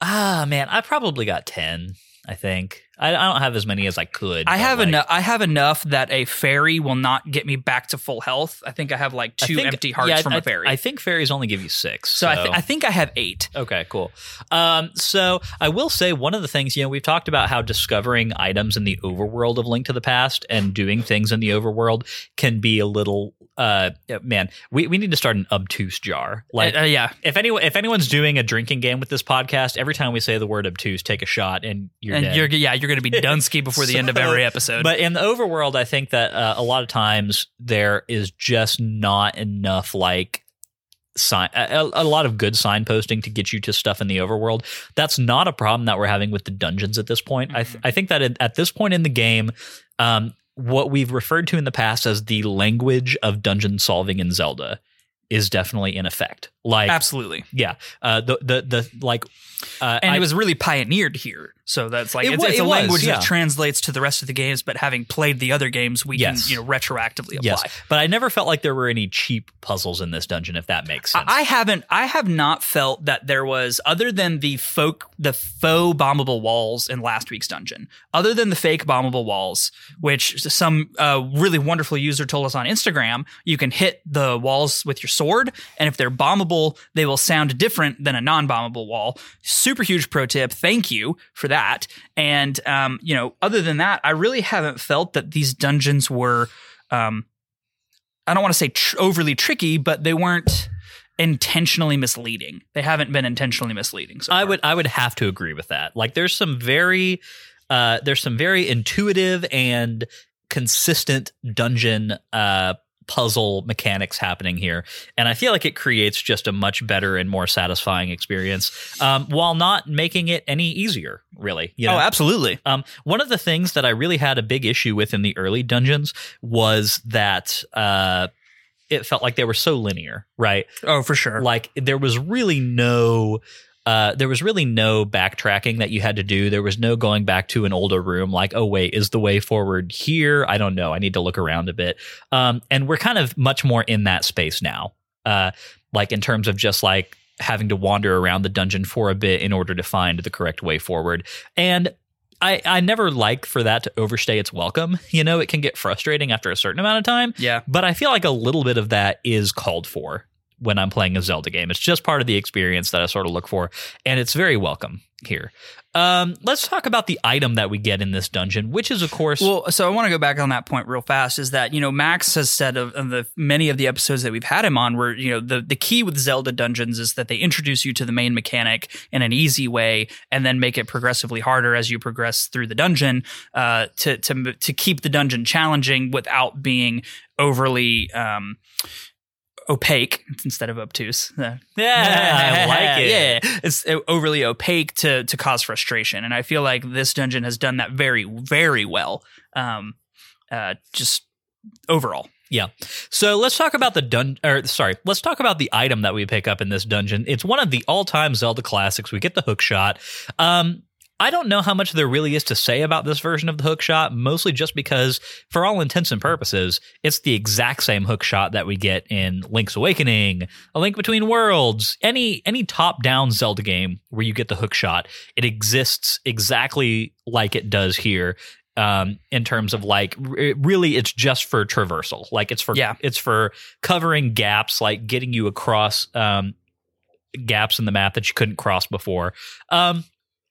Speaker 1: ah man i probably got 10 i think i, I don't have as many as i could
Speaker 2: I have
Speaker 1: like,
Speaker 2: enough I have enough that a fairy will not get me back to full health. I think I have like two
Speaker 1: think-
Speaker 2: empty hearts
Speaker 1: yeah,
Speaker 2: from
Speaker 1: I,
Speaker 2: a fairy.
Speaker 1: I think fairies only give you six.
Speaker 2: so I, th- I think I have 8.
Speaker 1: Okay, cool. Um, so I will say one of the things, you know, we've talked about how discovering items in the overworld of Link to the Past and doing things in the overworld can be a little uh man, we, we need to start an obtuse jar. Like
Speaker 2: uh, yeah.
Speaker 1: if anyone if anyone's doing a drinking game with this podcast, every time we say the word obtuse, take a shot and you're
Speaker 2: and
Speaker 1: dead.
Speaker 2: you're yeah, you're going to be Dunsky before the end of every episode.
Speaker 1: But in the overworld, I think that uh, a lot of times there is just not enough like sign a, a lot of good signposting to get you to stuff in the overworld. That's not a problem that we're having with the dungeons at this point. I, th- I think that at, at this point in the game, um, what we've referred to in the past as the language of dungeon solving in Zelda is definitely in effect. Like,
Speaker 2: Absolutely.
Speaker 1: yeah, uh, the the the like, uh,
Speaker 2: And
Speaker 1: I-
Speaker 2: it was really pioneered here. So that's like
Speaker 1: It
Speaker 2: it's, it's
Speaker 1: it
Speaker 2: a
Speaker 1: was,
Speaker 2: language
Speaker 1: yeah.
Speaker 2: that translates to the rest of the games, but having played the other games, we
Speaker 1: Yes.
Speaker 2: can, you know, retroactively apply.
Speaker 1: yes, but I never felt like there were any cheap puzzles in this dungeon, if that makes sense.
Speaker 2: I I haven't. I have not felt that there was, other than the folk, the faux bombable walls in last week's dungeon, other than the fake bombable walls, which some uh, really wonderful user told us on Instagram, you can hit the walls with your sword, and if they're bombable, they will sound different than a non-bombable wall. Super huge pro tip. Thank you for that. And um, you know, other than that, I really haven't felt that these dungeons were. Um, I don't want to say tr- overly tricky, but they weren't intentionally misleading. They haven't been intentionally misleading. So
Speaker 1: I would I would have to agree with that. Like there's some very uh there's some very intuitive and consistent dungeon uh puzzle mechanics happening here and I feel like it creates just a much better and more satisfying experience um while not making it any easier really you know
Speaker 2: Oh, absolutely.
Speaker 1: um, one of the things that I really had a big issue with in the early dungeons was that uh, it felt like they were so linear, right?
Speaker 2: Oh, for sure.
Speaker 1: Like there was really no. Uh, there was really no backtracking that you had to do. There was no going back to an older room, like, oh wait, is the way forward here? I don't know. I need to look around a bit. Um, and we're kind of much more in that space now, uh, like in terms of just like having to wander around the dungeon for a bit in order to find the correct way forward. And I, I never like for that to overstay its welcome. You know, it can get frustrating after a certain amount of time.
Speaker 2: yeah.
Speaker 1: But I feel like a little bit of that is called for when I'm playing a Zelda game. It's just part of the experience that I sort of look for, and it's very welcome here. Um, let's talk about the item that we get in this dungeon, which is, of course,
Speaker 2: Well, so I want to go back on that point real fast. Is that you know Max has said of, of the many of the episodes that we've had him on, where you know the the key with Zelda dungeons is that they introduce you to the main mechanic in an easy way, and then make it progressively harder as you progress through the dungeon uh, to to to keep the dungeon challenging without being overly. Um, opaque instead of obtuse. Uh,
Speaker 1: yeah, I like it.
Speaker 2: Yeah, it's uh, overly opaque to to cause frustration, and I feel like this dungeon has done that very very well. Um, uh, just overall.
Speaker 1: Yeah. So let's talk about the dun or sorry, let's talk about the item that we pick up in this dungeon. It's one of the all-time Zelda classics. We get the hook shot. Um I don't know how much there really is to say about this version of the hook shot, mostly just because, for all intents and purposes, it's the exact same hook shot that we get in Link's Awakening, A Link Between Worlds, any any top-down Zelda game where you get the hook shot. It exists exactly like it does here um, in terms of like r- really it's just for traversal like it's for
Speaker 2: Yeah.
Speaker 1: it's for covering gaps like getting you across um, gaps in the map that you couldn't cross before um,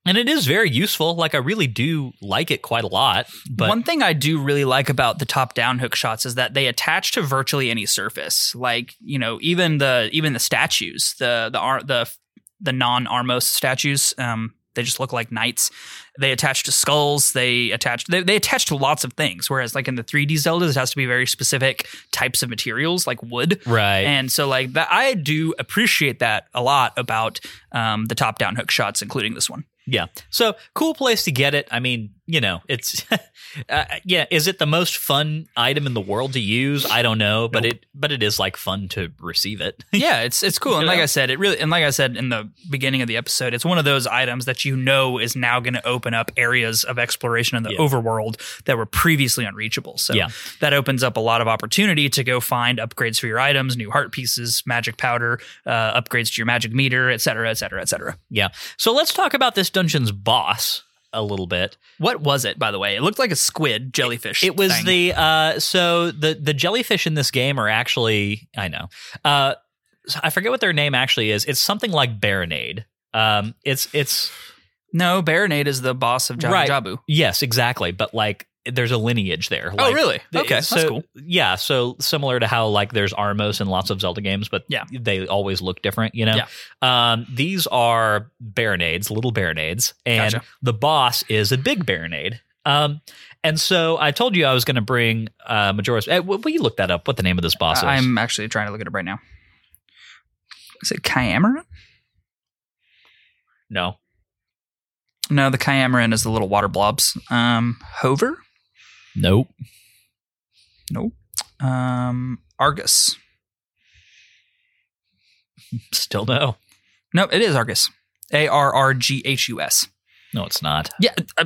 Speaker 1: and it is very useful like i really do like it quite a lot but
Speaker 2: One thing I do really like about the top-down hook shots is that they attach to virtually any surface. Like you know, even the even the statues, the the the the non-Armos statues. Um, they just look like knights. They attach to skulls. They attach. They, they attach to lots of things. Whereas, like in the 3D Zeldas, it has to be very specific types of materials, like wood.
Speaker 1: right
Speaker 2: And so, like that, I do appreciate that a lot about um, the top-down hook shots, including this one.
Speaker 1: Yeah. So cool place to get it. I mean, you know, it's uh, yeah. Is it the most fun item in the world to use? I don't know, but it but it is like fun to receive it.
Speaker 2: yeah, it's it's cool. And like. I said, it really and like I said in the beginning of the episode, it's one of those items that you know is now going to open up areas of exploration in the
Speaker 1: Yeah.
Speaker 2: overworld that were previously unreachable. So
Speaker 1: Yeah.
Speaker 2: that opens up a lot of opportunity to go find upgrades for your items, new heart pieces, magic powder, uh, upgrades to your magic meter, et cetera, et cetera, et cetera.
Speaker 1: yeah. So let's talk about this dungeon's boss a little bit.
Speaker 2: What was it, by the way? It looked like a squid jellyfish.
Speaker 1: It was
Speaker 2: thing.
Speaker 1: the uh so the the jellyfish in this game are actually I know. Uh I forget what their name actually is. It's something like Barinade. Um it's it's
Speaker 2: no Barinade is the boss of Jabu
Speaker 1: Right.
Speaker 2: Jabu.
Speaker 1: yes, exactly, but like there's a lineage there.
Speaker 2: Oh, really? Okay,
Speaker 1: so,
Speaker 2: that's cool.
Speaker 1: Yeah, so similar to how like there's Armos in lots of Zelda games, but
Speaker 2: Yeah.
Speaker 1: they always look different, you know.
Speaker 2: Yeah.
Speaker 1: Um, these are Barinades, little Barinades, and
Speaker 2: Gotcha.
Speaker 1: the boss is a big Barinade. Um, and so I told you I was going to bring uh, Majora's. Uh, will you look that up? What the name of this boss is?
Speaker 2: I'm actually trying to look at it right now. Is it Kyameron?
Speaker 1: no.
Speaker 2: No, the Kyameron is the little water blobs. Um, Hover?
Speaker 1: Nope.
Speaker 2: Nope. Um, Arrghus.
Speaker 1: Still no.
Speaker 2: No, it is Arrghus. A R R G H U S.
Speaker 1: No, it's not.
Speaker 2: Yeah, uh,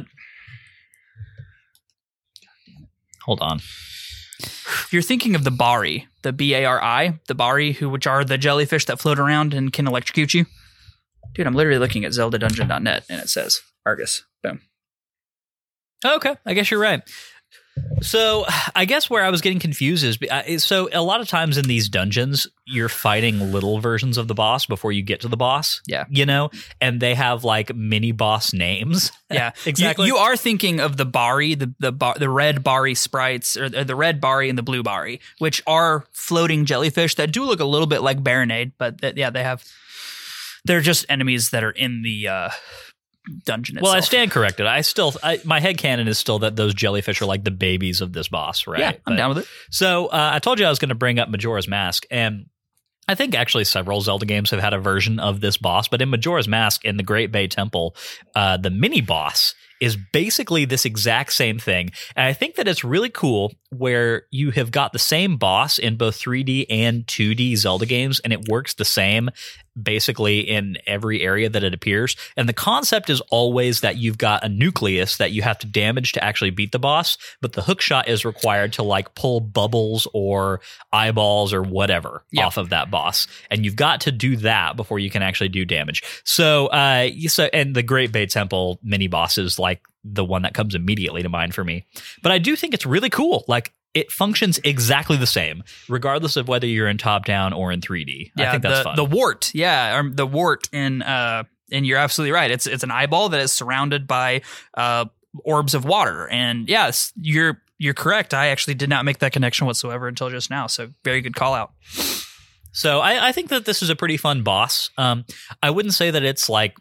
Speaker 1: Hold on.
Speaker 2: you're thinking of the Bari, the B A R I, the Bari, who which are the jellyfish that float around and can electrocute you. Dude, I'm literally looking at ZeldaDungeon.net and it says Arrghus. Boom.
Speaker 1: Okay, I guess you're right. So, I guess where I was getting confused is uh, so a lot of times in these dungeons, you're fighting little versions of the boss before you get to the boss.
Speaker 2: Yeah.
Speaker 1: You know, and they have like mini boss names.
Speaker 2: Yeah,
Speaker 1: Exactly.
Speaker 2: You, you are thinking of the Bari, the the bar, the red Bari sprites, or the the red Bari and the blue Bari, which are floating jellyfish that do look a little bit like Barinade, but that, yeah, they have. They're just enemies that are in the uh, dungeon itself.
Speaker 1: Well, I stand corrected. I still, I, my head canon is still that those jellyfish are like the babies of this boss, right?
Speaker 2: Yeah, I'm
Speaker 1: But-
Speaker 2: down with it.
Speaker 1: So uh, I told you I was going to bring up Majora's Mask, and I think actually several Zelda games have had a version of this boss. But in Majora's Mask, in the Great Bay Temple, uh, the mini boss is basically this exact same thing, and I think that it's really cool where you have got the same boss in both 3D and 2D Zelda games, and it works the same basically in every area that it appears. And the concept is always that you've got a nucleus that you have to damage to actually beat the boss, but the hook shot is required to like pull bubbles or eyeballs or whatever
Speaker 2: Yeah.
Speaker 1: off of that boss. And you've got to do that before you can actually do damage. So, uh, so, and the Great Bay Temple mini boss is like the one that comes immediately to mind for me. But I do think it's really cool. Like, it functions exactly the same, regardless of whether you're in top down or in 3D. I think that's
Speaker 2: the,
Speaker 1: fun.
Speaker 2: the wart, yeah, or the wart in uh, and you're absolutely right. It's it's an eyeball that is surrounded by uh orbs of water, and yes, you're you're correct. I actually did not make that connection whatsoever until just now. So very good call out.
Speaker 1: So I, I think that this is a pretty fun boss. Um, I wouldn't say that it's like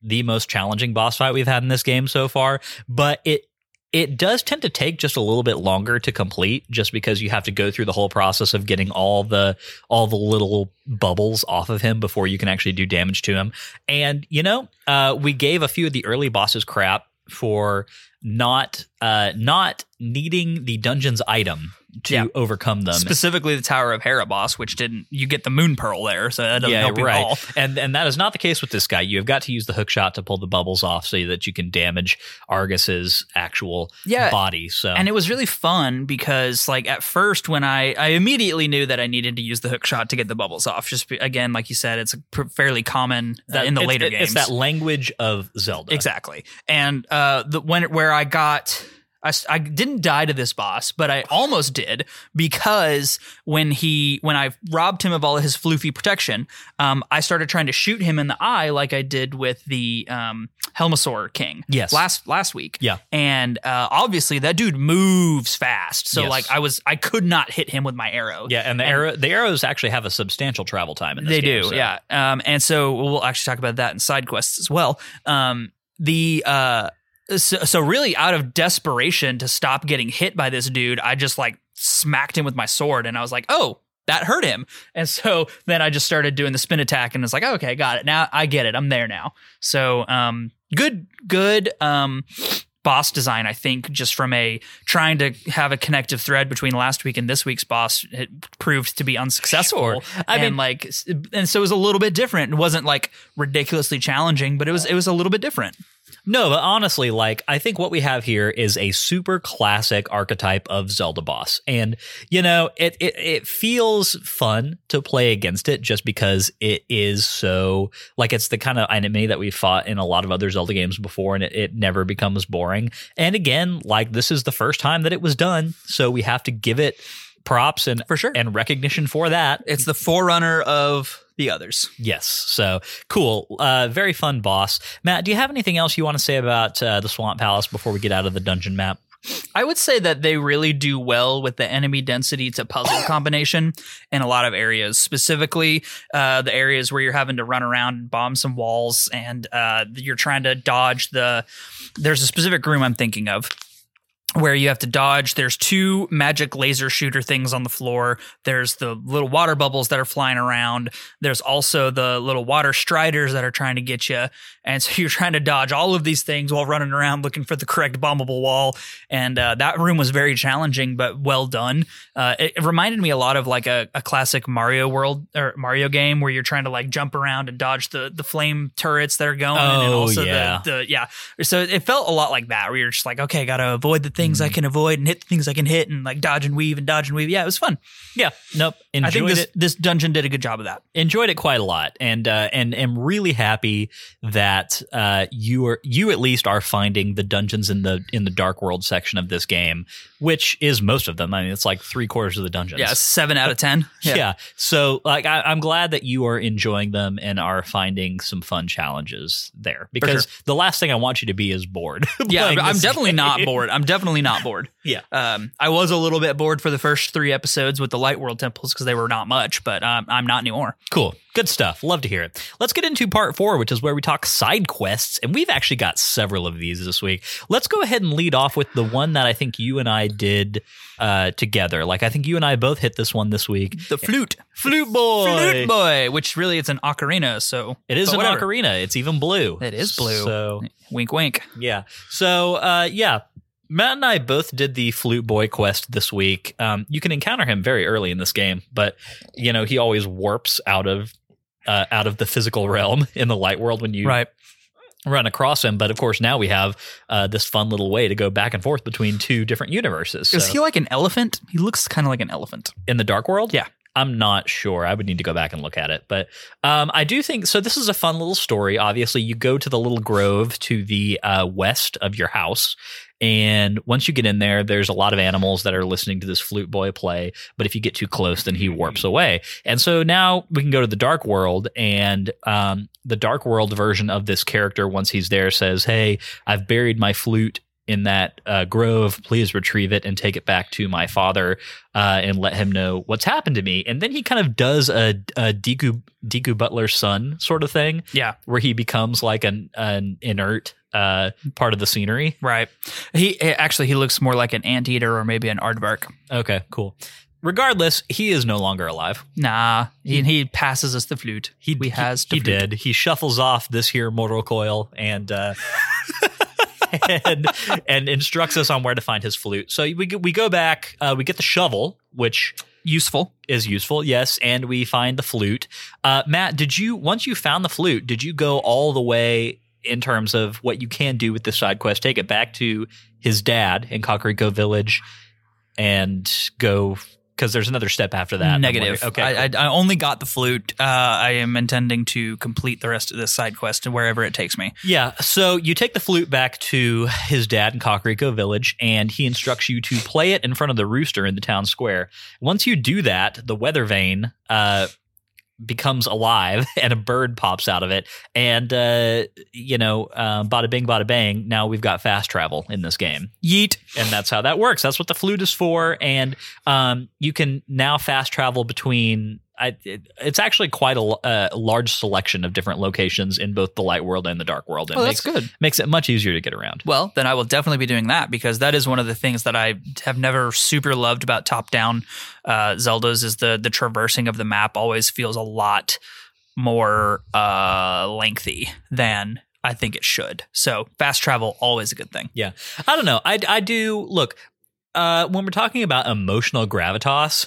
Speaker 1: the most challenging boss fight we've had in this game so far, but it it does tend to take just a little bit longer to complete, just because you have to go through the whole process of getting all the all the little bubbles off of him before you can actually do damage to him. And you know, uh, we gave a few of the early bosses crap for not uh, not needing the dungeon's item to
Speaker 2: Yeah.
Speaker 1: overcome them.
Speaker 2: Specifically, the Tower of Hera boss, which didn't you get the Moon Pearl there, so that doesn't
Speaker 1: yeah,
Speaker 2: help you
Speaker 1: right.
Speaker 2: at all.
Speaker 1: And and that is not the case with this guy. You have got to use the hook shot to pull the bubbles off so that you can damage Arrghus's actual
Speaker 2: Yeah,
Speaker 1: body. So
Speaker 2: And it was really fun because, like, at first, when I I immediately knew that I needed to use the hook shot to get the bubbles off. Just be, again, like you said, it's a pr- fairly common uh, in the
Speaker 1: it's-
Speaker 2: later games.
Speaker 1: it's that language of Zelda.
Speaker 2: Exactly. And uh, the when where I got. I, I didn't die to this boss, but I almost did because when he when I robbed him of all of his floofy protection, um, I started trying to shoot him in the eye like I did with the um, Helmasaur King.
Speaker 1: Yes.
Speaker 2: last last week.
Speaker 1: Yeah.
Speaker 2: and uh, obviously that dude moves fast, so
Speaker 1: Yes.
Speaker 2: like I was I could not hit him with my arrow.
Speaker 1: Yeah, and the arrow the arrows actually have a substantial travel time in this
Speaker 2: They
Speaker 1: game,
Speaker 2: do,
Speaker 1: so-
Speaker 2: yeah. Um, and so we'll actually talk about that in side quests as well. Um, the uh, so, so really out of desperation to stop getting hit by this dude, I just like smacked him with my sword, and I was like, oh. That hurt him, and so then I just started doing the spin attack, and it's like, okay, got it. Now I get it. I'm there now. So, um, good, good, um, boss design. I think just from a trying to have a connective thread between last week and this week's boss, it proved to be unsuccessful.
Speaker 1: Sure. I
Speaker 2: and
Speaker 1: mean-
Speaker 2: like, and so it was a little bit different. It wasn't like ridiculously challenging, but it was it was a little bit different.
Speaker 1: No, but honestly, like I think what we have here is a super classic archetype of Zelda boss, and you know, it it, it feels fun to play against it just because it is so like it's the kind of enemy that we fought in a lot of other Zelda games before, and it, it never becomes boring. And again, like this is the first time that it was done, so we have to give it props and
Speaker 2: For sure.
Speaker 1: and recognition for that.
Speaker 2: It's the forerunner of the others.
Speaker 1: Yes. So cool. Uh, very fun boss. Matt, do you have anything else you want to say about uh, the Swamp Palace before we get out of the dungeon map?
Speaker 2: I would say that they really do well with the enemy density to puzzle combination in a lot of areas, specifically uh, the areas where you're having to run around and bomb some walls and uh, you're trying to dodge the. There's a specific room I'm thinking of where you have to dodge. There's two magic laser shooter things on the floor. There's the little water bubbles that are flying around. There's also the little water striders that are trying to get you. And so you're trying to dodge all of these things while running around looking for the correct bombable wall. And uh, that room was very challenging, but well done. Uh, it, it reminded me a lot of like a, a classic Mario world or Mario game where you're trying to like jump around and dodge the the flame turrets that are going. and
Speaker 1: Oh,
Speaker 2: also
Speaker 1: yeah.
Speaker 2: the, the yeah. So it felt a lot like that where you're just like, okay, gotta avoid the things
Speaker 1: Mm.
Speaker 2: I can avoid and hit the things I can hit and like dodge and weave and dodge and weave. Yeah, it was fun.
Speaker 1: Yeah, nope. Enjoyed
Speaker 2: I think this
Speaker 1: it.
Speaker 2: this dungeon did a good job of that.
Speaker 1: enjoyed it quite a lot and uh, and am really happy that uh, you are you at least are finding the dungeons in the in the dark world section of this game which is most of them i mean it's like three quarters of the dungeons
Speaker 2: Yeah, seven out of ten.
Speaker 1: yeah. So, like, I, I'm glad that you are enjoying them and are finding some fun challenges there. Because the last thing I want you to be is bored.
Speaker 2: Yeah, I'm definitely not bored. I'm definitely not bored.
Speaker 1: Yeah.
Speaker 2: Um, I was a little bit bored for the first three episodes with the Light World temples because they were not much, but um, I'm not anymore.
Speaker 1: Cool. Good stuff. Love to hear it. Let's get into part four, which is where we talk side quests. And we've actually got several of these this week. Let's go ahead and lead off with the one that I think you and I did uh, together. Like, I think you and I both hit this one this week.
Speaker 2: The flute,
Speaker 1: Flute Boy.
Speaker 2: flute boy, which really it's an ocarina. So
Speaker 1: It is an
Speaker 2: whatever.
Speaker 1: ocarina. It's even blue.
Speaker 2: It is blue.
Speaker 1: So
Speaker 2: Wink, wink.
Speaker 1: Yeah. So, uh, yeah, Matt and I both did the Flute Boy quest this week. Um, you can encounter him very early in this game, but you know he always warps out of uh, out of the physical realm in the light world when you
Speaker 2: Right.
Speaker 1: run across him. But of course, now we have uh, this fun little way to go back and forth between two different universes.
Speaker 2: Is
Speaker 1: So-
Speaker 2: he like an elephant? He looks kind of like an elephant.
Speaker 1: in the dark world?
Speaker 2: Yeah.
Speaker 1: I'm not sure. I would need to go back and look at it. But um, I do think so. This is a fun little story. Obviously, you go to the little grove to the uh, west of your house. And once you get in there, there's a lot of animals that are listening to this flute boy play. But if you get too close, then he warps away. And so now we can go to the dark world. And um, the dark world version of this character, once he's there, says, Hey, I've buried my flute in that uh, grove. Please retrieve it and take it back to my father uh, and let him know what's happened to me. And then he kind of does a, a Deku, Deku Butler's son sort of thing
Speaker 2: Yeah.
Speaker 1: where he becomes like an, an inert uh, part of the scenery.
Speaker 2: Right. He eh, actually he looks more like an anteater or maybe an aardvark.
Speaker 1: Okay, cool. Regardless, he is no longer alive.
Speaker 2: Nah, he, he passes us the flute.
Speaker 1: He
Speaker 2: we has
Speaker 1: he, did. He shuffles off this here mortal coil and uh, and and instructs us on where to find his flute. So we go- we go back. Uh, we get the shovel, which
Speaker 2: useful.
Speaker 1: is useful, yes, and we find the flute. Uh, Matt, did you once you found the flute? Did you go all the way in terms of what you can do with this side quest? Take it back to his dad in Kakariko Village, and go because there's another step after that.
Speaker 2: Negative.
Speaker 1: Okay,
Speaker 2: I, I, I only got the flute. Uh, I am intending to complete the rest of this side quest wherever it takes me.
Speaker 1: Yeah, so you take the flute back to his dad in Kakariko Village, and he instructs you to play it in front of the rooster in the town square. Once you do that, the weather vane uh, becomes alive, and a bird pops out of it. And, uh, you know, uh, bada bing, bada bang, now we've got fast travel in this game.
Speaker 2: Yeet.
Speaker 1: And that's how that works. That's what the flute is for. And um, you can now fast travel between. I, it, it's actually quite a uh, large selection of different locations in both the light world and the dark world. It
Speaker 2: Oh,
Speaker 1: makes,
Speaker 2: that's good.
Speaker 1: makes it much easier to get around.
Speaker 2: Well, then I will definitely be doing that because that is one of the things that I have never super loved about top-down uh, Zeldas is the the traversing of the map always feels a lot more uh, lengthy than I think it should. So fast travel always a good thing.
Speaker 1: Yeah, I don't know. I I do look uh, when we're talking about emotional gravitas.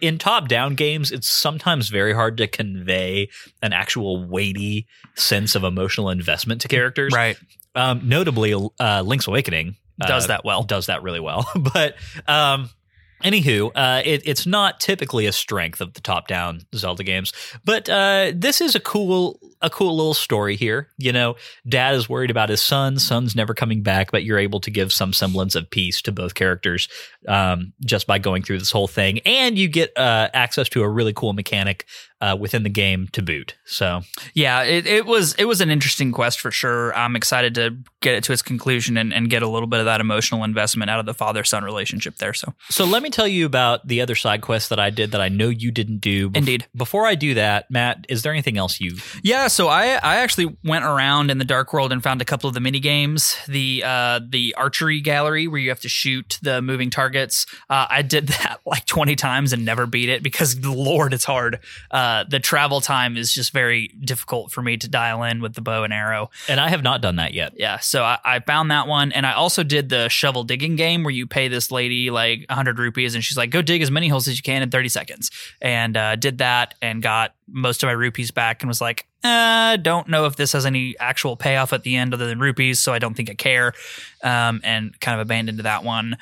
Speaker 1: In top-down games, it's sometimes very hard to convey an actual weighty sense of emotional investment to characters.
Speaker 2: Right.
Speaker 1: Um, notably, uh, Link's Awakening
Speaker 2: Does
Speaker 1: uh,
Speaker 2: that well.
Speaker 1: does that really well. but um, anywho, uh, it, it's not typically a strength of the top-down Zelda games. But uh, this is a cool, a cool little story here. You know, Dad is worried about his son. Son's never coming back, but you're able to give some semblance of peace to both characters um, just by going through this whole thing, and you get uh, access to a really cool mechanic uh, within the game to boot. So
Speaker 2: Yeah, it, it was it was an interesting quest for sure. I'm excited to get it to its conclusion and, and get a little bit of that emotional investment out of the father son relationship there. So
Speaker 1: So let me tell you about the other side quest that I did that I know you didn't do. Bef-
Speaker 2: Indeed.
Speaker 1: Before I do that, Matt, is there anything else you?
Speaker 2: Yeah, so I I actually went around in the dark world and found a couple of the mini games. The uh, the archery gallery where you have to shoot the moving targets. Uh, I did that like twenty times and never beat it because Lord, it's hard. Uh, the travel time is just very difficult for me to dial in with the bow and arrow.
Speaker 1: And I have not done that yet.
Speaker 2: Yeah, so I, I found that one, and I also did the shovel digging game where you pay this lady like hundred rupees, and she's like, "Go dig as many holes as you can in thirty seconds," and uh, did that and got most of my rupees back, and was like, uh, "Don't know if this has any actual payoff at the end other than rupees, so I don't think I care," um, and kind of abandoned that one.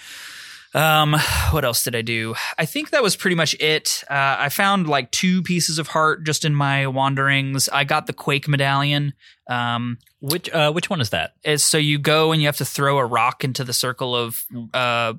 Speaker 2: Um, what else did I do? I think that was pretty much it. Uh, I found like two pieces of heart just in my wanderings. I got the Quake medallion. Um,
Speaker 1: Which uh, which one is that?
Speaker 2: is so you go and you have to throw a rock into the circle of uh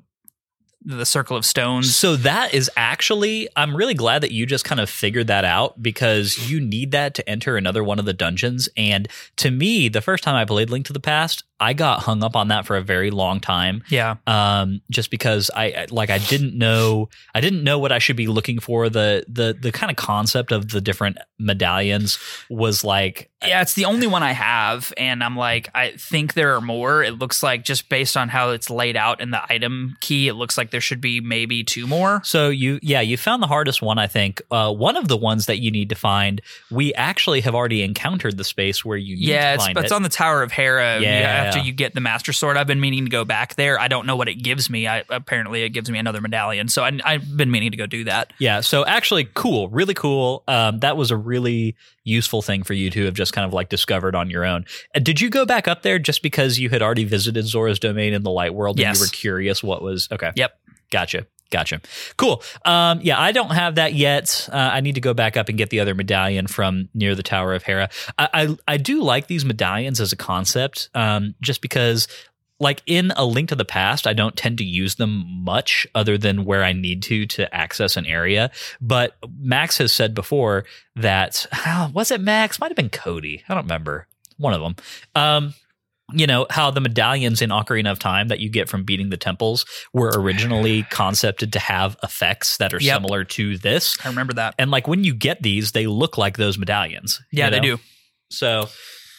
Speaker 2: the circle of stones.
Speaker 1: So that is actually I'm really glad that you just kind of figured that out because you need that to enter another one of the dungeons and to me the first time I played Link to the Past I got hung up on that for a very long time
Speaker 2: Yeah.
Speaker 1: um just because I like I didn't know I didn't know what I should be looking for the the the kind of concept of the different medallions was like
Speaker 2: Yeah, it's the only one I have and I'm like I think there are more. It looks like just based on how it's laid out in the item key, it looks like there should be maybe two more.
Speaker 1: So you, yeah, you found the hardest one. I think uh, one of the ones that you need to find. We actually have already encountered the space where you need
Speaker 2: Yeah, it's,
Speaker 1: find
Speaker 2: it's
Speaker 1: it.
Speaker 2: on the Tower of Hera.
Speaker 1: Yeah.
Speaker 2: After you get the Master Sword, I've been meaning to go back there. I don't know what it gives me. I apparently it gives me another medallion, so I, I've been meaning to go do that.
Speaker 1: yeah, so actually, cool, really cool. Um, that was a really useful thing for you to have just kind of like discovered on your own. Uh, did you go back up there just because you had already visited Zora's domain in the light world and
Speaker 2: Yes.
Speaker 1: you were curious what was okay?
Speaker 2: Yep.
Speaker 1: Gotcha. Gotcha. Cool. Um, yeah, I don't have that yet. Uh, I need to go back up and get the other medallion from near the Tower of Hera. I, I, I do like these medallions as a concept, um, just because, like in A Link to the Past, I don't tend to use them much other than where I need to to access an area. But Max has said before that, ah, was it Max? Might have been Cody. I don't remember. One of them. Um, you know how the medallions in Ocarina of Time that you get from beating the temples were originally concepted to have effects that are
Speaker 2: Yep.
Speaker 1: similar to this.
Speaker 2: I remember that.
Speaker 1: And like when you get these, they look like those medallions. you
Speaker 2: Yeah, they do.
Speaker 1: So,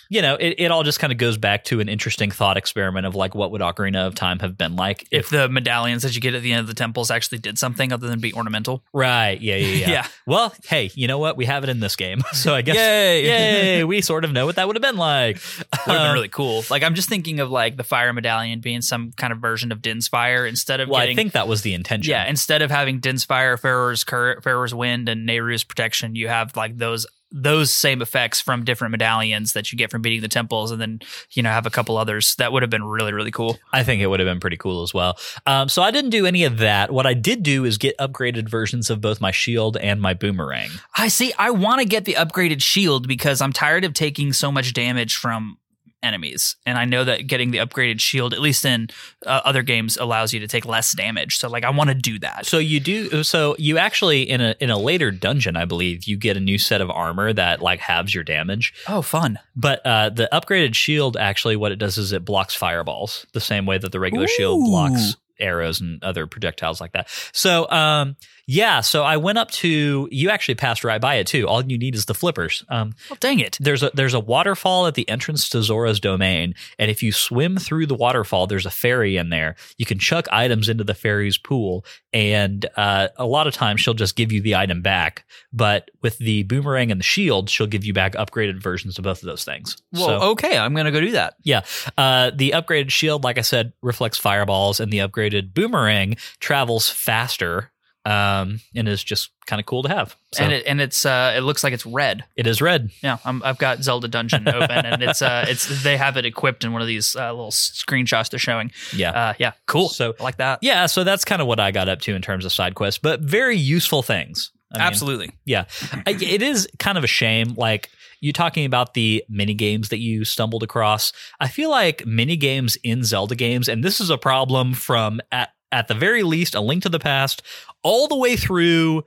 Speaker 1: you know, it, it all just kind of goes back to an interesting thought experiment of like what would Ocarina of Time have been like
Speaker 2: If the medallions that you get at the end of the temples actually did something other than be ornamental.
Speaker 1: right, yeah, yeah, yeah.
Speaker 2: Yeah.
Speaker 1: Well, hey, you know what? We have it in this game, so I guess
Speaker 2: Yay!
Speaker 1: yay, we sort of know what that would have been like.
Speaker 2: Would have been
Speaker 1: Um,
Speaker 2: really cool. Like I'm just thinking of like the fire medallion being some kind of version of Din's fire instead of
Speaker 1: well,
Speaker 2: getting
Speaker 1: I think that was the intention.
Speaker 2: yeah instead of having Din's fire, Farore's cur- Farore's wind, and Nayru's protection, you have like those those same effects from different medallions that you get from beating the temples, and then you know have a couple others that would have been really really cool.
Speaker 1: I think it would have been pretty cool as well. Um, so I didn't do any of that. What I did do is get upgraded versions of both my shield and my boomerang.
Speaker 2: I see. I want to get the upgraded shield because I'm tired of taking so much damage from enemies, and I know that getting the upgraded shield, at least in uh, other games, allows you to take less damage. So like, I want to do that.
Speaker 1: So you do. So you actually in a in a later dungeon, I believe, you get a new set of armor that like halves your damage.
Speaker 2: Oh, fun!
Speaker 1: But uh, the upgraded shield actually, what it does is it blocks fireballs the same way that the regular shield blocks arrows and other projectiles like that. So um, yeah, so I went up to. You actually passed right by it too. All you need is the flippers. Um,
Speaker 2: Well, dang it!
Speaker 1: there's a there's a waterfall at the entrance to Zora's domain, and if you swim through the waterfall, there's a fairy in there. You can chuck items into the fairy's pool, and uh, a lot of times she'll just give you the item back. But with the boomerang and the shield, she'll give you back upgraded versions of both of those things.
Speaker 2: Well,
Speaker 1: so
Speaker 2: okay, I'm gonna go do that.
Speaker 1: yeah, uh, the upgraded shield, like I said, reflects fireballs, and the upgraded boomerang travels faster. Um, and is just kind of cool to have. So
Speaker 2: and it and it's uh, it looks like it's red.
Speaker 1: it is red.
Speaker 2: Yeah, I'm, I've got Zelda Dungeon open, and it's uh, it's they have it equipped in one of these uh, little screenshots they're showing.
Speaker 1: Yeah.
Speaker 2: Uh, yeah, cool.
Speaker 1: So-
Speaker 2: I like that.
Speaker 1: Yeah, so that's kind of what I got up to in terms of side quests, but very useful things. I mean,
Speaker 2: Absolutely.
Speaker 1: Yeah. I- It is kind of a shame. Like, you talking about the mini games that you stumbled across. I feel like mini games in Zelda games, and this is a problem from at, at the very least a link to the past, all the way through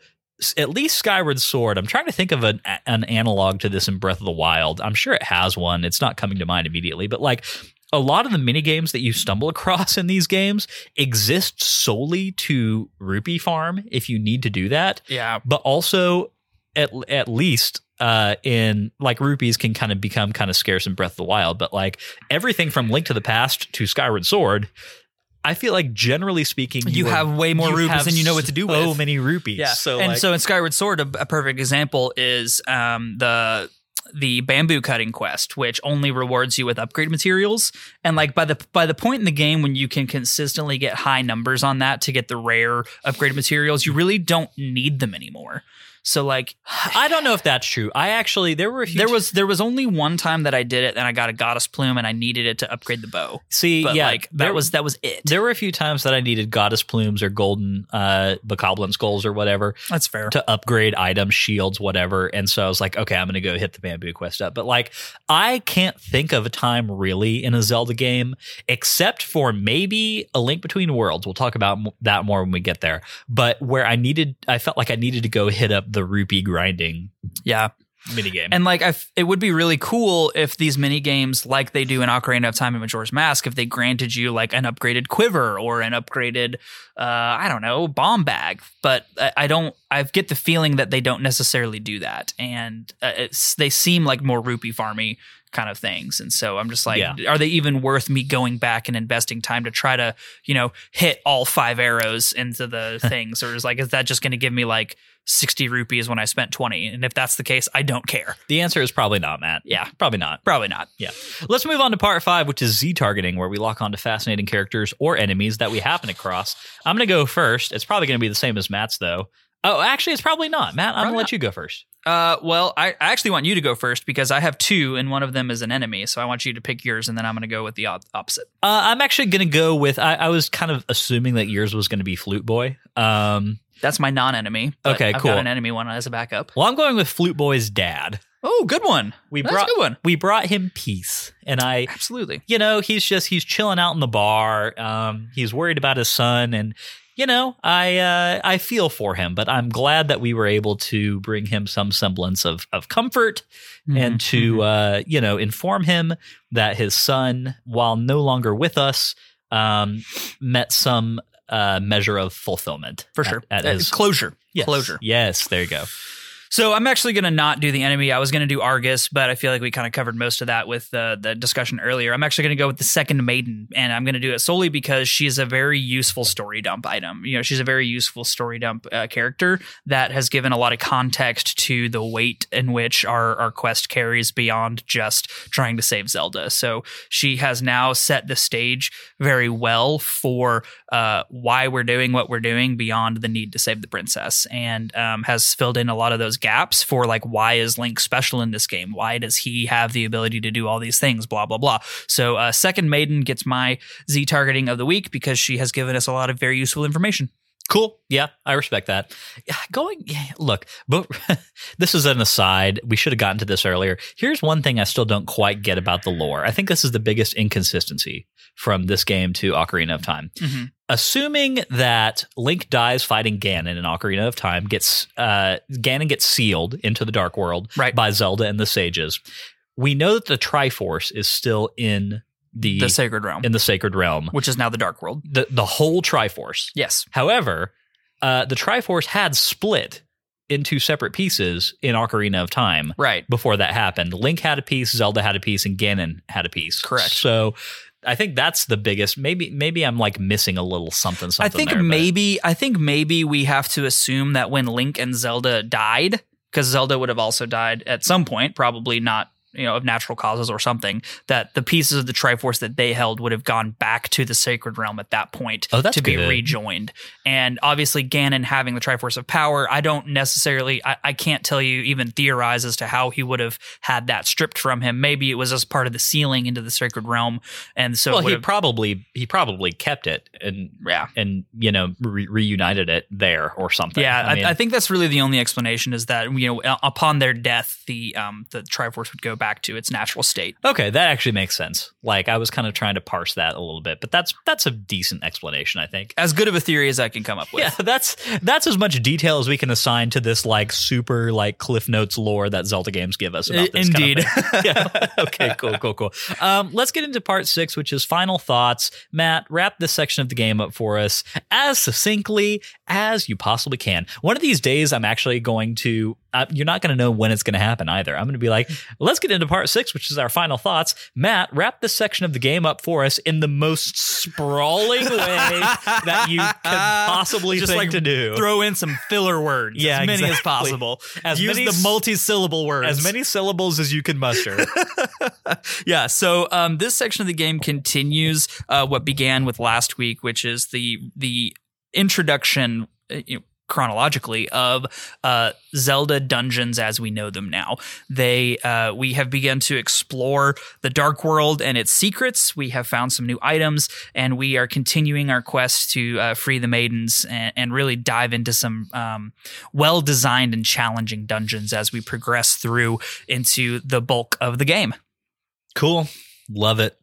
Speaker 1: at least Skyward Sword. I'm trying to think of an, an analog to this in Breath of the Wild. I'm sure it has one. It's not coming to mind immediately, but like a lot of the mini games that you stumble across in these games exist solely to rupee farm if you need to do that
Speaker 2: Yeah.
Speaker 1: but also at at least uh, in like rupees can kind of become kind of scarce in Breath of the Wild, but like everything from Link to the Past to Skyward Sword, I feel like generally speaking,
Speaker 2: You
Speaker 1: are-
Speaker 2: have way more rupees than you know what to do
Speaker 1: So
Speaker 2: with.
Speaker 1: So many rupees.
Speaker 2: Yeah.
Speaker 1: So
Speaker 2: and
Speaker 1: like,
Speaker 2: so in Skyward Sword, a, a perfect example is um, the the bamboo cutting quest, which only rewards you with upgrade materials. And like by the by the point in the game when you can consistently get high numbers on that to get the rare upgrade materials, you really don't need them anymore. So like
Speaker 1: I don't know if that's true. I actually there were a few
Speaker 2: there was there was only one time that I did it and I got a goddess plume and I needed it to upgrade the bow.
Speaker 1: see
Speaker 2: But
Speaker 1: yeah
Speaker 2: like that
Speaker 1: there-
Speaker 2: was that was it.
Speaker 1: there were a few times that I needed goddess plumes or golden uh bokoblin skulls or whatever
Speaker 2: That's fair.
Speaker 1: to upgrade items, shields, whatever. And so I was like, okay, I'm to go hit the bamboo quest up. But like, I can't think of a time really in a Zelda game, except for maybe a Link Between Worlds. We'll talk about that more when we get there. But where I needed, I felt like I needed to go hit up the rupee grinding
Speaker 2: yeah.
Speaker 1: minigame.
Speaker 2: And like, I f- it would be really cool if these mini games, like they do in Ocarina of Time and Majora's Mask, if they granted you like an upgraded quiver or an upgraded, uh, I don't know, bomb bag. But I, I don't. I get the feeling that they don't necessarily do that, and uh, they seem like more rupee farmy kind of things. And so I'm just like,
Speaker 1: Yeah.
Speaker 2: are they even worth me going back and investing time to try to, you know, hit all five arrows into the things, or is like, is that just going to give me like 60 rupees when I spent 20? And if that's the case, I don't care.
Speaker 1: the answer is probably not, Matt.
Speaker 2: Yeah.
Speaker 1: Probably not.
Speaker 2: Probably not.
Speaker 1: Yeah. Let's move on to part five, which is Z targeting, where we lock onto fascinating characters or enemies that we happen across. I'm going to go first. It's probably going to be the same as Matt's, though. Oh, actually, it's probably not. Matt, I'm going to let you go first.
Speaker 2: Uh, well, I, I actually want you to go first because I have two, and one of them is an enemy. So I want you to pick yours, and then I'm going to go with the op- opposite.
Speaker 1: Uh, I'm actually going to go with. I, I was kind of assuming that yours was going to be Flute Boy. Um,
Speaker 2: That's my non-enemy. but
Speaker 1: Okay,
Speaker 2: I've
Speaker 1: cool.
Speaker 2: got an enemy one as a backup.
Speaker 1: well, I'm going with Flute Boy's dad.
Speaker 2: Oh, good one.
Speaker 1: We
Speaker 2: That's
Speaker 1: brought
Speaker 2: a good one.
Speaker 1: we brought him peace, and I,
Speaker 2: Absolutely.
Speaker 1: you know, he's just he's chilling out in the bar. Um, he's worried about his son, and you know, I uh, I feel for him, but I'm glad that we were able to bring him some semblance of of comfort and
Speaker 2: Mhm,
Speaker 1: to
Speaker 2: mhm.
Speaker 1: uh, you know inform him that his son, while no longer with us, um, met some uh, measure of fulfillment
Speaker 2: for
Speaker 1: at-
Speaker 2: sure
Speaker 1: at,
Speaker 2: Uh,
Speaker 1: his
Speaker 2: closure.
Speaker 1: yes.
Speaker 2: Closure.
Speaker 1: Yes, there you go.
Speaker 2: So I'm actually going to not do the enemy. I was going to do Arrghus, but I feel like we kind of covered most of that with the the discussion earlier. I'm actually going to go with the second maiden, and I'm going to do it solely because she is a very useful story dump item. You know, she's a very useful story dump uh, character that has given a lot of context to the weight in which our our quest carries beyond just trying to save Zelda. So she has now set the stage very well for uh, why we're doing what we're doing beyond the need to save the princess, and um, has filled in a lot of those gaps for like why is Link special in this game? Why does he have the ability to do all these things? Blah blah blah. So uh, second maiden gets my Z targeting of the week because she has given us a lot of very useful information.
Speaker 1: Cool. Yeah, I respect that. Going, yeah, look, but this is an aside. We should have gotten to this earlier. Here's one thing I still don't quite get about the lore. I think this is the biggest inconsistency from this game to Ocarina of Time.
Speaker 2: Mm-hmm.
Speaker 1: Assuming that Link dies fighting Ganon in Ocarina of Time, gets uh, Ganon gets sealed into the Dark World
Speaker 2: Right.
Speaker 1: by Zelda and the sages. We know that the Triforce is still in the,
Speaker 2: The Sacred Realm,
Speaker 1: in the Sacred Realm.
Speaker 2: which is now the Dark World.
Speaker 1: The the whole Triforce.
Speaker 2: Yes.
Speaker 1: However, uh, the Triforce had split into separate pieces in Ocarina of Time
Speaker 2: Right.
Speaker 1: before that happened. Link had a piece, Zelda had a piece, and Ganon had a piece.
Speaker 2: Correct.
Speaker 1: So I think that's the biggest. Maybe maybe I'm like missing a little something. something
Speaker 2: I think
Speaker 1: there,
Speaker 2: maybe I think maybe we have to assume that when Link and Zelda died, because Zelda would have also died at some point, probably not you know of natural causes or something, that the pieces of the Triforce that they held would have gone back to the Sacred Realm at that point
Speaker 1: Oh,
Speaker 2: to be
Speaker 1: good.
Speaker 2: rejoined. And obviously, Ganon having the Triforce of Power, I don't necessarily, I, I can't tell you even theorize as to how he would have had that stripped from him. Maybe it was as part of the sealing into the Sacred Realm, and so
Speaker 1: well, he probably he probably kept it and
Speaker 2: yeah.
Speaker 1: and you know re- reunited it there or something.
Speaker 2: Yeah, I,
Speaker 1: mean,
Speaker 2: I, think that's really the only explanation is that you know upon their death, the um the Triforce would go back to its natural state.
Speaker 1: Okay, that actually makes sense. Like I was kind of trying to parse that a little bit, but that's that's a decent explanation, I think.
Speaker 2: As good of a theory as I can come up with.
Speaker 1: Yeah, that's that's as much detail as we can assign to this like super like Cliff Notes lore that Zelda games give us about this. kind of
Speaker 2: Indeed.
Speaker 1: yeah. Okay. Cool. Cool. Cool. Um, let's get into part six, which is final thoughts. Matt, wrap this section of the game up for us as succinctly as you possibly can. One of these days, I'm actually going to uh, you're not going to know when it's going to happen either. I'm going to be like, let's get into part six, which is our final thoughts. Matt, wrap this section of the game up for us in the most sprawling way that you could possibly
Speaker 2: Just
Speaker 1: think
Speaker 2: like
Speaker 1: to do.
Speaker 2: Throw in some filler words,
Speaker 1: Yeah,
Speaker 2: as many as possible.
Speaker 1: As
Speaker 2: Use
Speaker 1: many
Speaker 2: the
Speaker 1: s-
Speaker 2: multi-syllable words.
Speaker 1: as many syllables as you can muster.
Speaker 2: yeah. So um, this section of the game continues uh, what began with last week, which is the the introduction. uh, You know, chronologically of uh, Zelda dungeons as we know them now. They uh, we have begun to explore the dark world and its secrets. We have found some new items, and we are continuing our quest to uh, free the maidens and, and really dive into some um, well designed and challenging dungeons as we progress through into the bulk of the game.
Speaker 1: cool. Love it.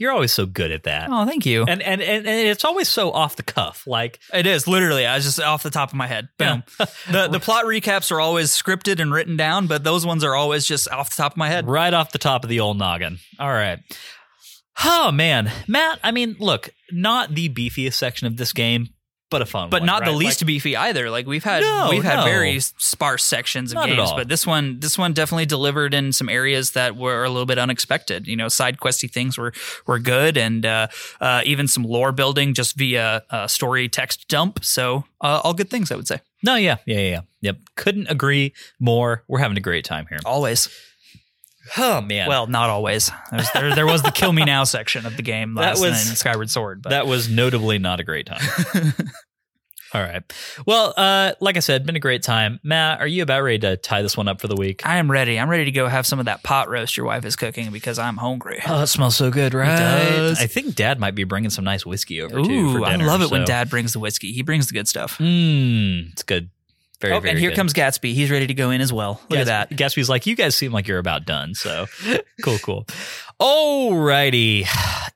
Speaker 1: You're always so good at that.
Speaker 2: Oh, thank you.
Speaker 1: And, and and and it's always so off the cuff. Like
Speaker 2: It is literally. I was just off the top of my head. Boom. the the plot recaps are always scripted and written down, but those ones are always just off the top of my head.
Speaker 1: right off the top of the old noggin. All right. Oh man, Matt. I mean, look, not the beefiest section of this game, but a fun,
Speaker 2: But
Speaker 1: one,
Speaker 2: not the least
Speaker 1: Like,
Speaker 2: beefy either. Like we've had
Speaker 1: No,
Speaker 2: we've had
Speaker 1: no.
Speaker 2: very sparse sections of
Speaker 1: Not
Speaker 2: games, but this one this one definitely delivered in some areas that were a little bit unexpected. You know, side questy things were were good, and uh, uh, even some lore building just via uh, story text dump. So uh, all good things, I would say.
Speaker 1: no, yeah, yeah, yeah, yeah. Yep. Couldn't agree more. We're having a great time here.
Speaker 2: Always.
Speaker 1: Oh man.
Speaker 2: Well, not always. There's, there, there was the kill me now section of the game
Speaker 1: That
Speaker 2: last
Speaker 1: was-
Speaker 2: in Skyward Sword. But
Speaker 1: that was notably not a great time. All right. Well, uh, like I said, been a great time. Matt, are you about ready to tie this one up for the week?
Speaker 2: I am ready. I'm ready to go have some of that pot roast your wife is cooking because I'm hungry.
Speaker 1: Oh, it smells so good, right?
Speaker 2: does.
Speaker 1: I think Dad might be bringing some nice whiskey over too.
Speaker 2: Ooh,
Speaker 1: For
Speaker 2: I love it when Dad brings the whiskey. He brings the good stuff.
Speaker 1: Mmm, it's good. Very,
Speaker 2: oh,
Speaker 1: very
Speaker 2: and here
Speaker 1: good.
Speaker 2: comes Gatsby. He's ready to go in as well. Look at that.
Speaker 1: Gatsby's like, you guys seem like you're about done. So cool, cool. Alrighty.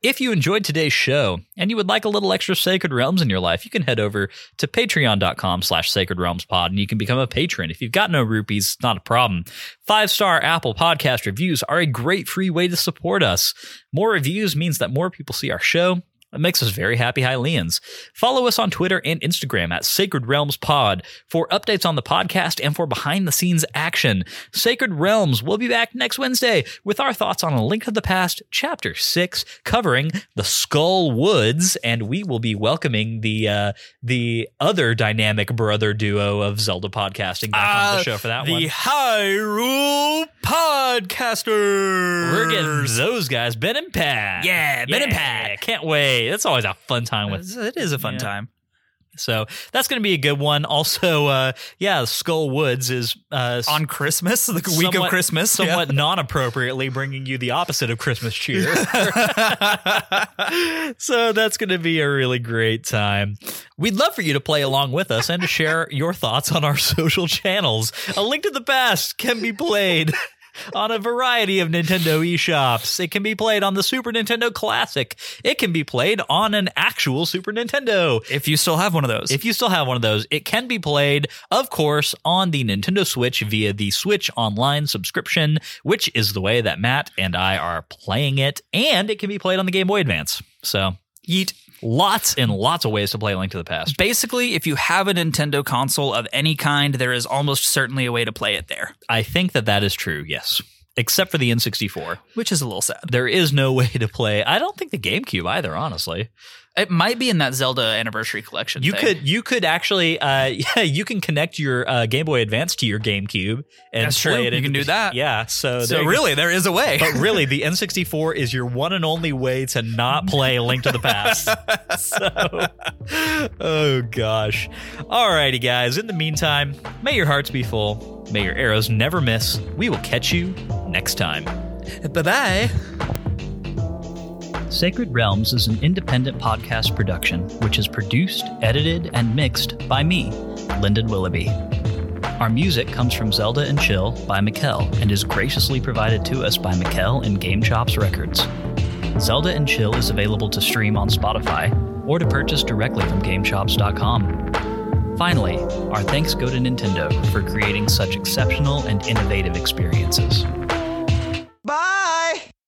Speaker 1: If you enjoyed today's show and you would like a little extra Sacred Realms in your life, you can head over to patreon.com slash sacred realms pod and you can become a patron. If you've got no rupees, it's not a problem. Five star Apple podcast reviews are a great free way to support us. More reviews means that more people see our show. It makes us very happy Hylians. Follow us on Twitter and Instagram at Sacred Realms Pod for updates on the podcast and for behind the scenes action. Sacred Realms will be back next Wednesday with our thoughts on A Link to the Past, Chapter 6, covering the Skull Woods, and we will be welcoming the uh, the other dynamic brother duo of Zelda podcasting back on the
Speaker 2: Uh,
Speaker 1: show for that
Speaker 2: the
Speaker 1: one.
Speaker 2: Hyrule Podcasters.
Speaker 1: We're getting those guys, Ben and Pat.
Speaker 2: Yeah, Ben and Pat.
Speaker 1: Can't wait. That's always a fun time with
Speaker 2: It is a fun
Speaker 1: Yeah.
Speaker 2: time.
Speaker 1: So that's going to be a good one. Also, uh, yeah, Skull Woods is uh,
Speaker 2: On Christmas, the week
Speaker 1: somewhat-
Speaker 2: of Christmas.
Speaker 1: somewhat non-appropriately bringing you the opposite of Christmas cheer. so that's going to be a really great time. We'd love for you to play along with us and to share your thoughts on our social channels. A Link to the Past can be played. On a variety of Nintendo eShops. It can be played on the Super Nintendo Classic. It can be played on an actual Super Nintendo.
Speaker 2: if you still have one of those.
Speaker 1: If you still have one of those, it can be played, of course, on the Nintendo Switch via the Switch Online subscription, which is the way that Matt and I are playing it, and it can be played on the Game Boy Advance. So, yeet. Lots and lots of ways to play Link to the Past.
Speaker 2: Basically, if you have a Nintendo console of any kind, there is almost certainly a way to play it there,
Speaker 1: I think that that is true, yes. Except for the N64.
Speaker 2: which is a little sad.
Speaker 1: There is no way to play. I don't think the GameCube either, honestly.
Speaker 2: It might be in that Zelda Anniversary Collection.
Speaker 1: You
Speaker 2: thing.
Speaker 1: could you could actually uh yeah, you can connect your uh, Game Boy Advance to your GameCube and
Speaker 2: That's
Speaker 1: play
Speaker 2: true.
Speaker 1: it.
Speaker 2: You can do that.
Speaker 1: Yeah, so there
Speaker 2: So
Speaker 1: go.
Speaker 2: really, there is a way.
Speaker 1: But really, the N64 is your one and only way to not play Link to the Past. so, oh gosh. Alrighty, guys. In the meantime, may your hearts be full. May your arrows never miss. We will catch you next time.
Speaker 2: bye bye.
Speaker 1: Sacred Realms is an independent podcast production which is produced, edited, and mixed by me, Lyndon Willoughby. Our music comes from Zelda and Chill by Mikkel and is graciously provided to us by Mikkel and GameChops Records. Zelda and Chill is available to stream on Spotify or to purchase directly from GameChops.com. Finally, our thanks go to Nintendo for creating such exceptional and innovative experiences.